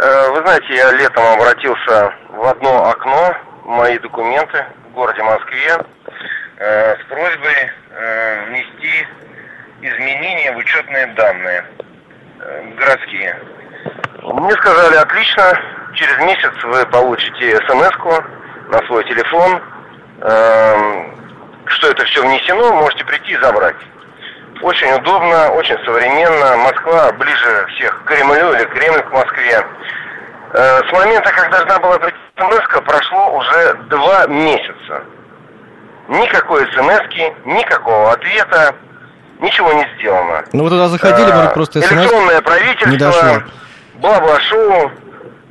Speaker 10: Э, вы знаете, я летом обратился в одно окно, мои документы в городе Москве, э, с просьбой э, внести изменения в учетные данные городские. Мне сказали, отлично, через месяц вы получите смс на свой телефон, что это все внесено, можете прийти и забрать. Очень удобно, очень современно. Москва ближе всех к Кремлю или Кремль к Москве. Э, с момента, как должна была прийти смс прошло уже два месяца. Никакой смс никакого ответа, ничего не сделано.
Speaker 2: Ну вы туда заходили, может, просто
Speaker 10: смс Электронное правительство, не дошло. бла-бла-шоу,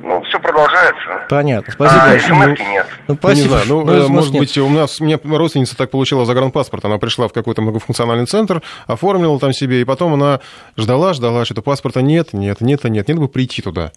Speaker 10: ну, все продолжается.
Speaker 2: Понятно. Спасибо.
Speaker 10: А смс нет.
Speaker 3: Ну, спасибо. Не знаю, ну, ну э, может нет. быть, у нас, у меня родственница так получила загранпаспорт. Она пришла в какой-то многофункциональный центр, оформила там себе, и потом она ждала, ждала, что-то паспорта нет, нет, нет, нет, нет бы прийти туда.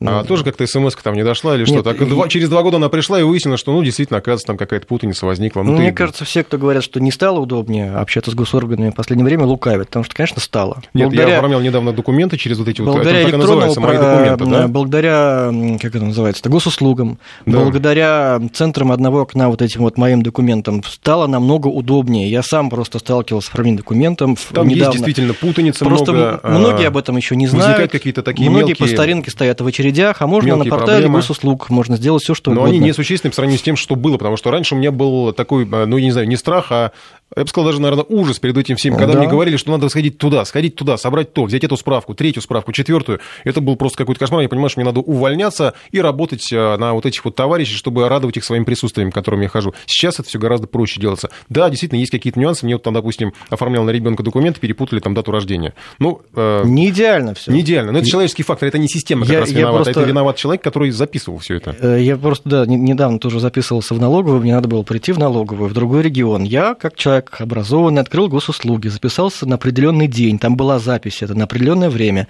Speaker 3: Ну, а тоже как-то смс там не дошла или что? Так, два, через два года она пришла и выяснила, что, ну, действительно, оказывается, там какая-то путаница возникла.
Speaker 2: Ну, Мне кажется, все, кто говорят, что не стало удобнее общаться с госорганами в последнее время, лукавят, потому что, конечно, стало.
Speaker 3: Нет, благодаря... я оформлял недавно документы через вот эти благодаря вот, это так и называется, мои документы, да?
Speaker 2: Благодаря, как это называется, госуслугам, да. благодаря центрам одного окна вот этим вот моим документам стало намного удобнее. Я сам просто сталкивался с оформлением документов
Speaker 3: Там недавно. есть действительно путаница
Speaker 2: просто
Speaker 3: много.
Speaker 2: многие а, об этом еще не знают.
Speaker 3: Возникают какие-то такие
Speaker 2: Многие
Speaker 3: мелкие...
Speaker 2: по старинке стоят в очередях, а можно на портале проблемы. госуслуг, можно сделать все, что
Speaker 3: Но
Speaker 2: угодно.
Speaker 3: они не существенны по сравнению с тем, что было, потому что раньше у меня был такой, э, ну, я не знаю, не страх, а я бы сказал, даже, наверное, ужас перед этим всем, когда да. мне говорили, что надо сходить туда, сходить туда, собрать то, взять эту справку, третью справку, четвертую. Это был просто какой-то кошмар. Я понимаю, что мне надо увольняться и работать э, на вот этих вот товарищей, чтобы радовать их своим присутствием, к которым я хожу. Сейчас это все гораздо проще делаться. Да, действительно, есть какие-то нюансы. Мне вот там, допустим, оформлял на ребенка документы, перепутали там дату рождения. Ну,
Speaker 2: э, не идеально все.
Speaker 3: Не идеально. Но это человеческий фактор, это не система как я, раз виновата. Просто... Это виноват человек, который записывал все это.
Speaker 2: Э, я просто, да, недавно тоже записывался в налоговую, мне надо было прийти в налоговую, в другой регион. Я, как человек образованный, открыл госуслуги, записался на определенный день, там была запись, это на определенное время.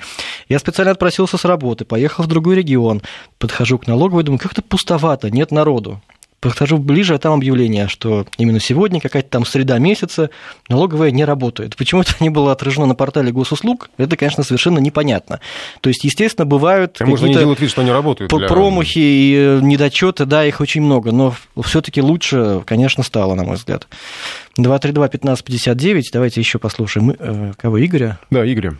Speaker 2: Я специально отпросился с работы, поехал в другой регион, подхожу к налоговой, думаю, как-то пустовато, нет народу. Подхожу ближе, а там объявление, что именно сегодня, какая-то там среда месяца, налоговая не работает. Почему это не было отражено на портале госуслуг, это, конечно, совершенно непонятно. То есть, естественно, бывают
Speaker 3: а какие-то... делают вид, что они работают.
Speaker 2: Для... Промахи и э, недочеты, да, их очень много, но все таки лучше, конечно, стало, на мой взгляд. 232-1559, давайте еще послушаем. Э, кого, Игоря?
Speaker 3: Да, Игоря.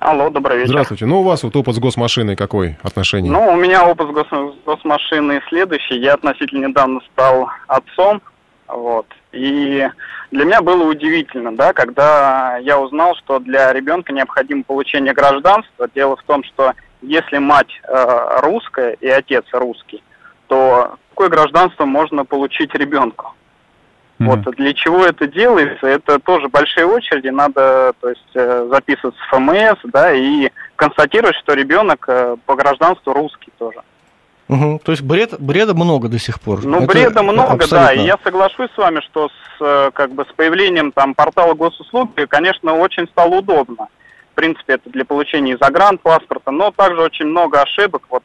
Speaker 11: Алло, добрый вечер.
Speaker 3: Здравствуйте. Ну, у вас вот опыт с госмашиной какой отношение?
Speaker 11: Ну, у меня опыт с гос госмашиной следующий. Я относительно недавно стал отцом, вот. И для меня было удивительно, да, когда я узнал, что для ребенка необходимо получение гражданства. Дело в том, что если мать э, русская и отец русский, то какое гражданство можно получить ребенку? Вот для чего это делается? Это тоже большие очереди, надо, то есть э, записываться в ФМС, да, и констатировать, что ребенок э, по гражданству русский тоже.
Speaker 2: Угу. То есть бред, бреда много до сих пор.
Speaker 11: Ну, Это бреда много, абсолютно. да. И я соглашусь с вами, что с, э, как бы, с появлением там, портала госуслуги, конечно, очень стало удобно. В принципе, это для получения загранпаспорта, но также очень много ошибок. Вот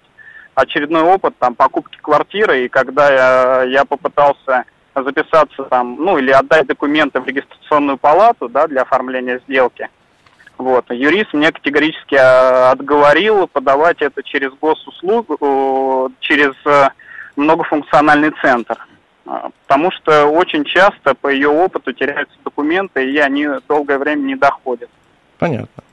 Speaker 11: очередной опыт там покупки квартиры, и когда я, я попытался записаться там, ну, или отдать документы в регистрационную палату, да, для оформления сделки, вот. Юрист мне категорически э, отговорил подавать это через госуслугу, через э, многофункциональный центр. Потому что очень часто по ее опыту теряются документы, и они долгое время не доходят.
Speaker 2: Понятно.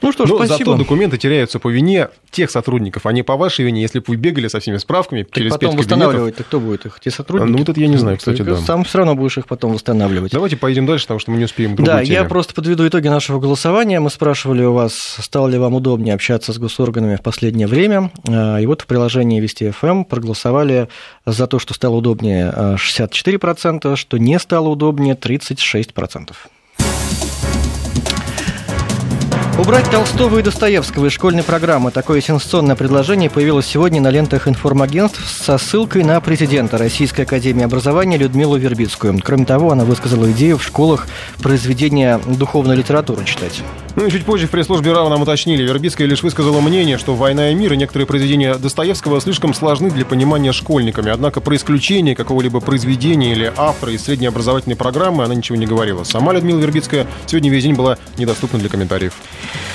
Speaker 3: Ну что ж, Но спасибо. зато документы теряются по вине тех сотрудников, а не по вашей вине, если бы вы бегали со всеми справками так через потом
Speaker 2: восстанавливать-то кто будет их? Те сотрудники?
Speaker 3: Ну, вот это я не знаю, кстати, да.
Speaker 2: Сам все равно будешь их потом восстанавливать.
Speaker 3: Давайте поедем дальше, потому что мы не успеем
Speaker 2: Да, теме. я просто подведу итоги нашего голосования. Мы спрашивали у вас, стало ли вам удобнее общаться с госорганами в последнее время. А, и вот в приложении Вести FM проголосовали за то, что стало удобнее 64%, что не стало удобнее 36%. Убрать Толстого и Достоевского из школьной программы. Такое сенсационное предложение появилось сегодня на лентах информагентств со ссылкой на президента Российской Академии Образования Людмилу Вербицкую. Кроме того, она высказала идею в школах произведения духовной литературы читать.
Speaker 3: Ну и чуть позже в пресс-службе РАО нам уточнили. Вербицкая лишь высказала мнение, что «Война и мир» и некоторые произведения Достоевского слишком сложны для понимания школьниками. Однако про исключение какого-либо произведения или автора из среднеобразовательной программы она ничего не говорила. Сама Людмила Вербицкая сегодня весь день была недоступна для комментариев.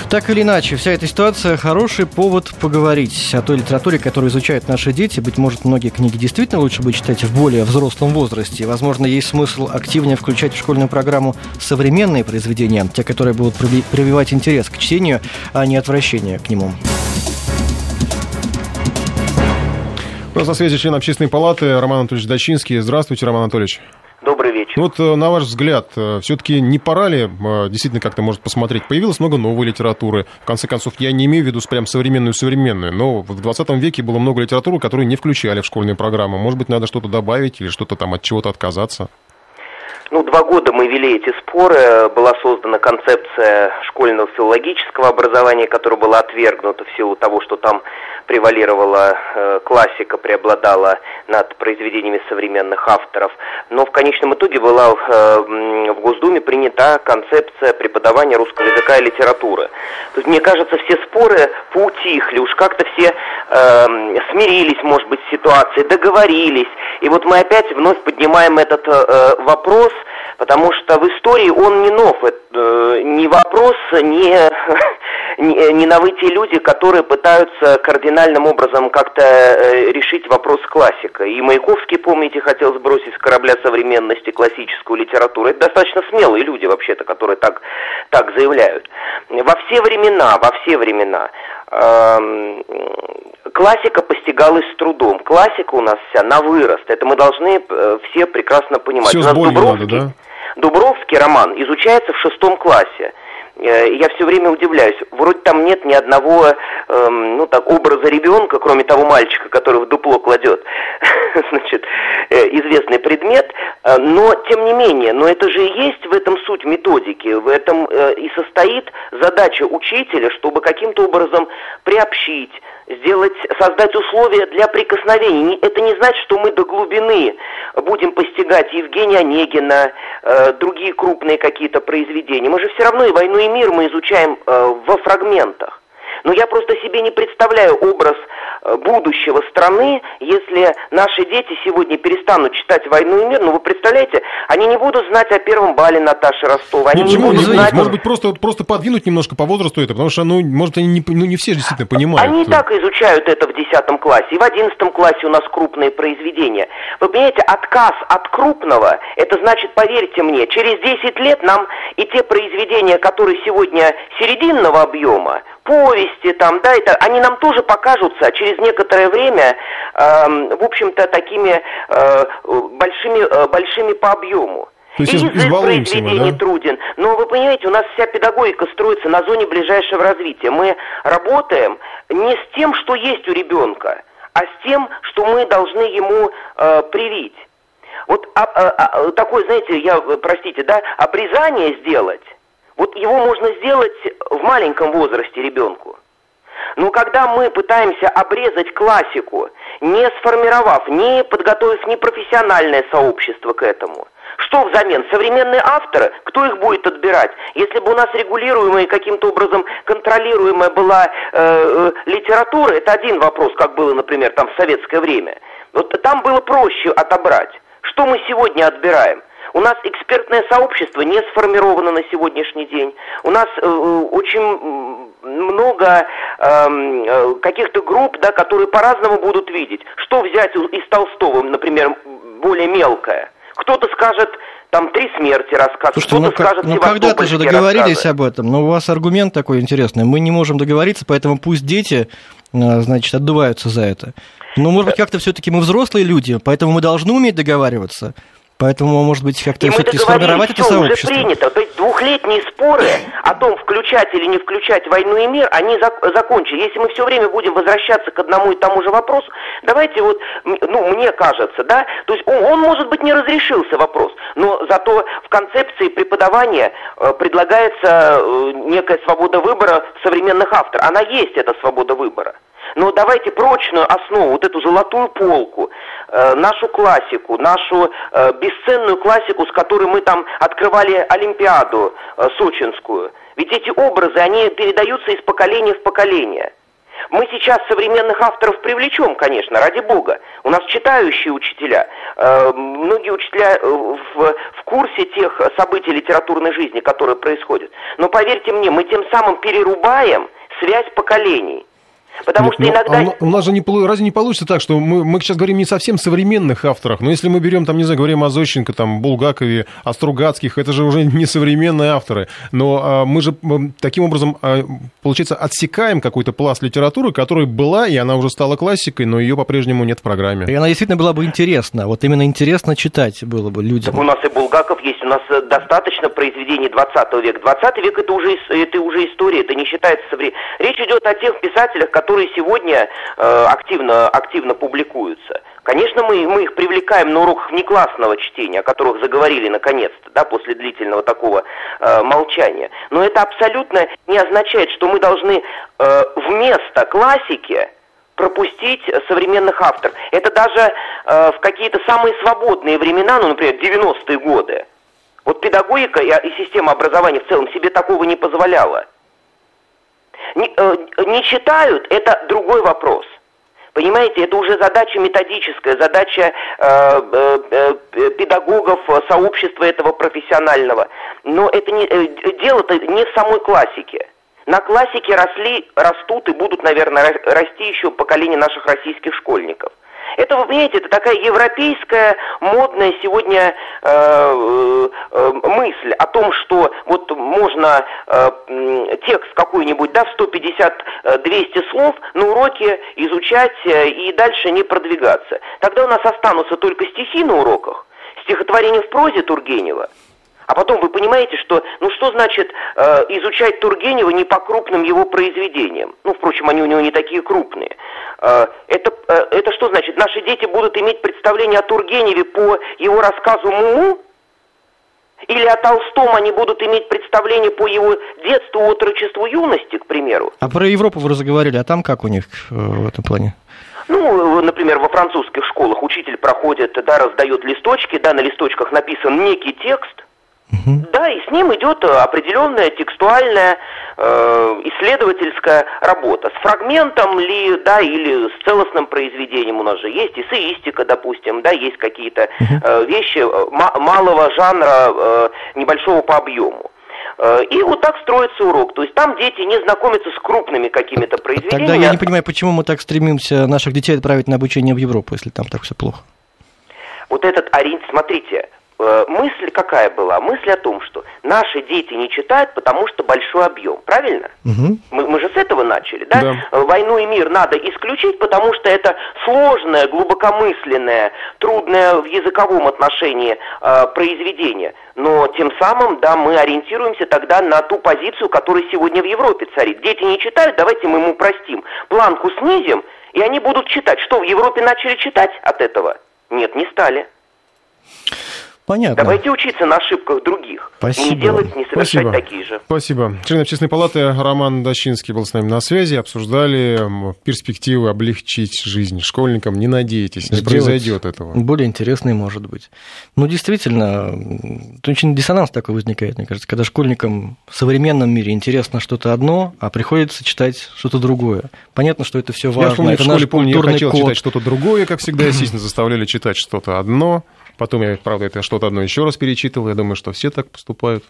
Speaker 2: Так или иначе, вся эта ситуация – хороший повод поговорить о той литературе, которую изучают наши дети. Быть может, многие книги действительно лучше бы читать в более взрослом возрасте. Возможно, есть смысл активнее включать в школьную программу современные произведения, те, которые будут прививать интерес к чтению, а не отвращение к нему.
Speaker 3: У нас на связи член общественной палаты Роман Анатольевич Дачинский. Здравствуйте, Роман Анатольевич.
Speaker 12: Добрый вечер.
Speaker 3: Вот э, на ваш взгляд, э, все-таки не пора ли э, действительно как-то может посмотреть? Появилось много новой литературы. В конце концов, я не имею в виду прям современную-современную, но в 20 веке было много литературы, которую не включали в школьные программы. Может быть, надо что-то добавить или что-то там от чего-то отказаться?
Speaker 12: Ну, два года мы вели эти споры, была создана концепция школьного филологического образования, которая была отвергнута в силу того, что там превалировала э, классика, преобладала над произведениями современных авторов. Но в конечном итоге была э, в Госдуме принята концепция преподавания русского языка и литературы. То есть, мне кажется, все споры поутихли, уж как-то все э, смирились, может быть, с ситуацией, договорились. И вот мы опять вновь поднимаем этот э, вопрос – потому что в истории он не нов. Это не вопрос, не, не, не новы те люди, которые пытаются кардинальным образом как-то э, решить вопрос классика. И Маяковский, помните, хотел сбросить с корабля современности классическую литературу. Это достаточно смелые люди, вообще-то, которые так, так заявляют. Во все времена, во все времена эм, классика постигалась с трудом. Классика у нас вся на вырост. Это мы должны э, все прекрасно понимать.
Speaker 3: Все
Speaker 12: у нас
Speaker 3: Дубровский, надо, да?
Speaker 12: Дубровский роман изучается в шестом классе. Э, я все время удивляюсь. Вроде там нет ни одного, эм, ну так, образа ребенка, кроме того мальчика, который в дупло кладет, значит, э, известный предмет. Э, но, тем не менее, но это же и есть в этом суть методики. В этом и состоит задача учителя, чтобы каким-то образом приобщить, сделать, создать условия для прикосновений. Это не значит, что мы до глубины будем постигать Евгения Онегина, э, другие крупные какие-то произведения. Мы же все равно и «Войну и мир» мы изучаем э, во фрагментах. Но я просто себе не представляю образ э, будущего страны, если наши дети сегодня перестанут читать «Войну и мир». Ну, вы представляете, они не будут знать о первом бале Наташи Ростова. Они
Speaker 3: не будут знать... Может быть, просто, просто подвинуть немножко по возрасту это, потому что, ну, может, они не, ну, не все действительно понимают.
Speaker 12: Они и так изучают это в 10 классе. И в 11 классе у нас крупные произведения. Вы понимаете, отказ от крупного, это значит, поверьте мне, через 10 лет нам и те произведения, которые сегодня серединного объема, повести там, да, это, они нам тоже покажутся через некоторое время, э, в общем-то, такими э, большими, э, большими по объему.
Speaker 3: То есть и язык произведений
Speaker 12: да? труден. Но вы понимаете, у нас вся педагогика строится на зоне ближайшего развития. Мы работаем не с тем, что есть у ребенка, а с тем, что мы должны ему э, привить. Вот а, а, а, такое, знаете, я, простите, да, обрезание сделать, вот его можно сделать в маленьком возрасте ребенку. Но когда мы пытаемся обрезать классику, не сформировав, не подготовив ни профессиональное сообщество к этому, что взамен? Современные авторы? Кто их будет отбирать? Если бы у нас регулируемая каким-то образом контролируемая была э, э, литература, это один вопрос, как было, например, там в советское время. Вот там было проще отобрать. Что мы сегодня отбираем? У нас экспертное сообщество не сформировано на сегодняшний день. У нас э, очень много эм, э, каких-то групп, да, которые по-разному будут видеть. Что взять из Толстого, например, более мелкое? Кто-то скажет, там три смерти рассказ,
Speaker 2: кто-то ну, скажет ну когда-то же договорились рассказы. об этом, но у вас аргумент такой интересный. Мы не можем договориться, поэтому пусть дети, э, значит, отдуваются за это. Но, может быть, как-то все-таки мы взрослые люди, поэтому мы должны уметь договариваться. Поэтому, может быть, как-то все-таки сформировать это сообщество.
Speaker 12: уже принято. То есть двухлетние споры о том, включать или не включать войну и мир, они зак- закончили. Если мы все время будем возвращаться к одному и тому же вопросу, давайте вот, ну, мне кажется, да, то есть он, он может быть, не разрешился вопрос, но зато в концепции преподавания э, предлагается э, некая свобода выбора современных авторов. Она есть, эта свобода выбора. Но давайте прочную основу, вот эту золотую полку, э, нашу классику, нашу э, бесценную классику, с которой мы там открывали Олимпиаду э, сочинскую. Ведь эти образы, они передаются из поколения в поколение. Мы сейчас современных авторов привлечем, конечно, ради бога. У нас читающие учителя. Многие учителя в, в курсе тех событий литературной жизни, которые происходят. Но поверьте мне, мы тем самым перерубаем связь поколений. Потому Нет, что иногда...
Speaker 3: А у нас же не, разве не получится так, что мы, мы сейчас говорим не совсем современных авторах, но если мы берем, там, не знаю, говорим о Зощенко, там, Булгакове, о Стругацких, это же уже не современные авторы. Но а, мы же таким образом, а, получается, отсекаем какой-то пласт литературы, которая была, и она уже стала классикой, но ее по-прежнему нет в программе.
Speaker 2: И она действительно была бы интересна. Вот именно интересно читать было бы людям.
Speaker 12: Так у нас и Булгаков есть, у нас э, достаточно произведений 20 века. 20 век это уже, это уже история, это не считается современным. Речь идет о тех писателях, которые которые сегодня э, активно, активно публикуются. Конечно, мы, мы их привлекаем на уроках внеклассного чтения, о которых заговорили наконец-то, да, после длительного такого э, молчания. Но это абсолютно не означает, что мы должны э, вместо классики пропустить современных авторов. Это даже э, в какие-то самые свободные времена, ну, например, 90-е годы, вот педагогика и, и система образования в целом себе такого не позволяла не, э, не читают, это другой вопрос. Понимаете, это уже задача методическая, задача э, э, э педагогов, сообщества этого профессионального. Но это не, э, дело-то не в самой классике. На классике росли, растут и будут, наверное, расти еще поколение наших российских школьников. Это, вы понимаете, это такая европейская, модная сегодня э, э, э мысль о том, что вот можно э, текст какой-нибудь, да, в 150-200 слов на уроке изучать э, и дальше не продвигаться. Тогда у нас останутся только стихи на уроках, стихотворение в прозе Тургенева – а потом вы понимаете, что, ну что значит э, изучать Тургенева не по крупным его произведениям? Ну, впрочем, они у него не такие крупные. Э, это, э, это что значит? Наши дети будут иметь представление о Тургеневе по его рассказу «Муму»? Или о Толстом они будут иметь представление по его детству, отрочеству, юности, к примеру?
Speaker 2: А про Европу вы разговаривали, а там как у них э, в этом плане?
Speaker 12: Ну, например, во французских школах учитель проходит, да, раздает листочки, да, на листочках написан некий текст, Угу. Да, и с ним идет определенная текстуальная э, исследовательская работа. С фрагментом ли, да, или с целостным произведением у нас же есть эссеистика, допустим, да, есть какие-то э, вещи э, малого жанра, э, небольшого по объему. Э, и вот так строится урок. То есть там дети не знакомятся с крупными какими-то произведениями.
Speaker 2: Тогда я не понимаю, почему мы так стремимся наших детей отправить на обучение в Европу, если там так все плохо.
Speaker 12: Вот этот ориентир, смотрите, Э, мысль какая была? Мысль о том, что наши дети не читают, потому что большой объем, правильно? Угу. Мы, мы же с этого начали, да? да? Э, Войну и мир надо исключить, потому что это сложное, глубокомысленное, трудное в языковом отношении э, произведение. Но тем самым, да, мы ориентируемся тогда на ту позицию, которая сегодня в Европе царит. Дети не читают, давайте мы ему простим. Планку снизим, и они будут читать. Что, в Европе начали читать от этого? Нет, не стали.
Speaker 2: Понятно.
Speaker 12: Давайте учиться на ошибках других.
Speaker 2: Спасибо.
Speaker 12: И не делать, не совершать
Speaker 3: Спасибо.
Speaker 12: такие же.
Speaker 3: Спасибо. Член общественной палаты Роман Дощинский был с нами на связи. Обсуждали перспективы облегчить жизнь школьникам. Не надейтесь, не Сделать произойдет этого.
Speaker 2: Более интересный может быть. Ну, действительно, очень диссонанс такой возникает, мне кажется, когда школьникам в современном мире интересно что-то одно, а приходится читать что-то другое. Понятно, что это все важно.
Speaker 3: Я помню,
Speaker 2: это
Speaker 3: в школе помню, я хотел код. читать что-то другое, как всегда, естественно, заставляли читать что-то одно. Потом я, правда, это что-то одно еще раз перечитывал. Я думаю, что все так поступают.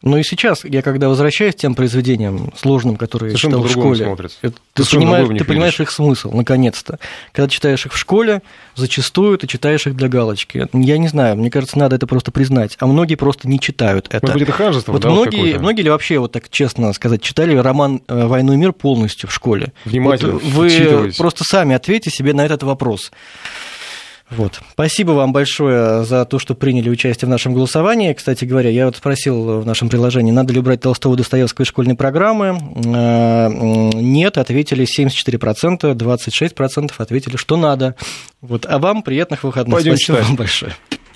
Speaker 2: Ну и сейчас, я когда возвращаюсь к тем произведениям сложным, которые
Speaker 3: Совершенно
Speaker 2: читал в школе,
Speaker 3: это,
Speaker 2: ты, понимаешь, ты понимаешь их смысл, наконец-то. Когда читаешь их в школе, зачастую ты читаешь их для галочки. Я не знаю, мне кажется, надо это просто признать. А многие просто не читают это.
Speaker 3: Может быть, это ханжество,
Speaker 2: вот
Speaker 3: да,
Speaker 2: многие, вот многие ли вообще, вот так честно сказать, читали роман э, «Войну и мир» полностью в школе?
Speaker 3: Внимательно,
Speaker 2: вот Вы просто сами ответьте себе на этот вопрос. Вот. Спасибо вам большое за то, что приняли участие в нашем голосовании. Кстати говоря, я вот спросил в нашем приложении, надо ли убрать Толстого Достоевского из школьной программы. Э, нет, ответили 74%, 26% ответили, что надо. Вот. А вам приятных выходных.
Speaker 3: Пойдем
Speaker 2: Спасибо
Speaker 3: читать.
Speaker 2: вам большое.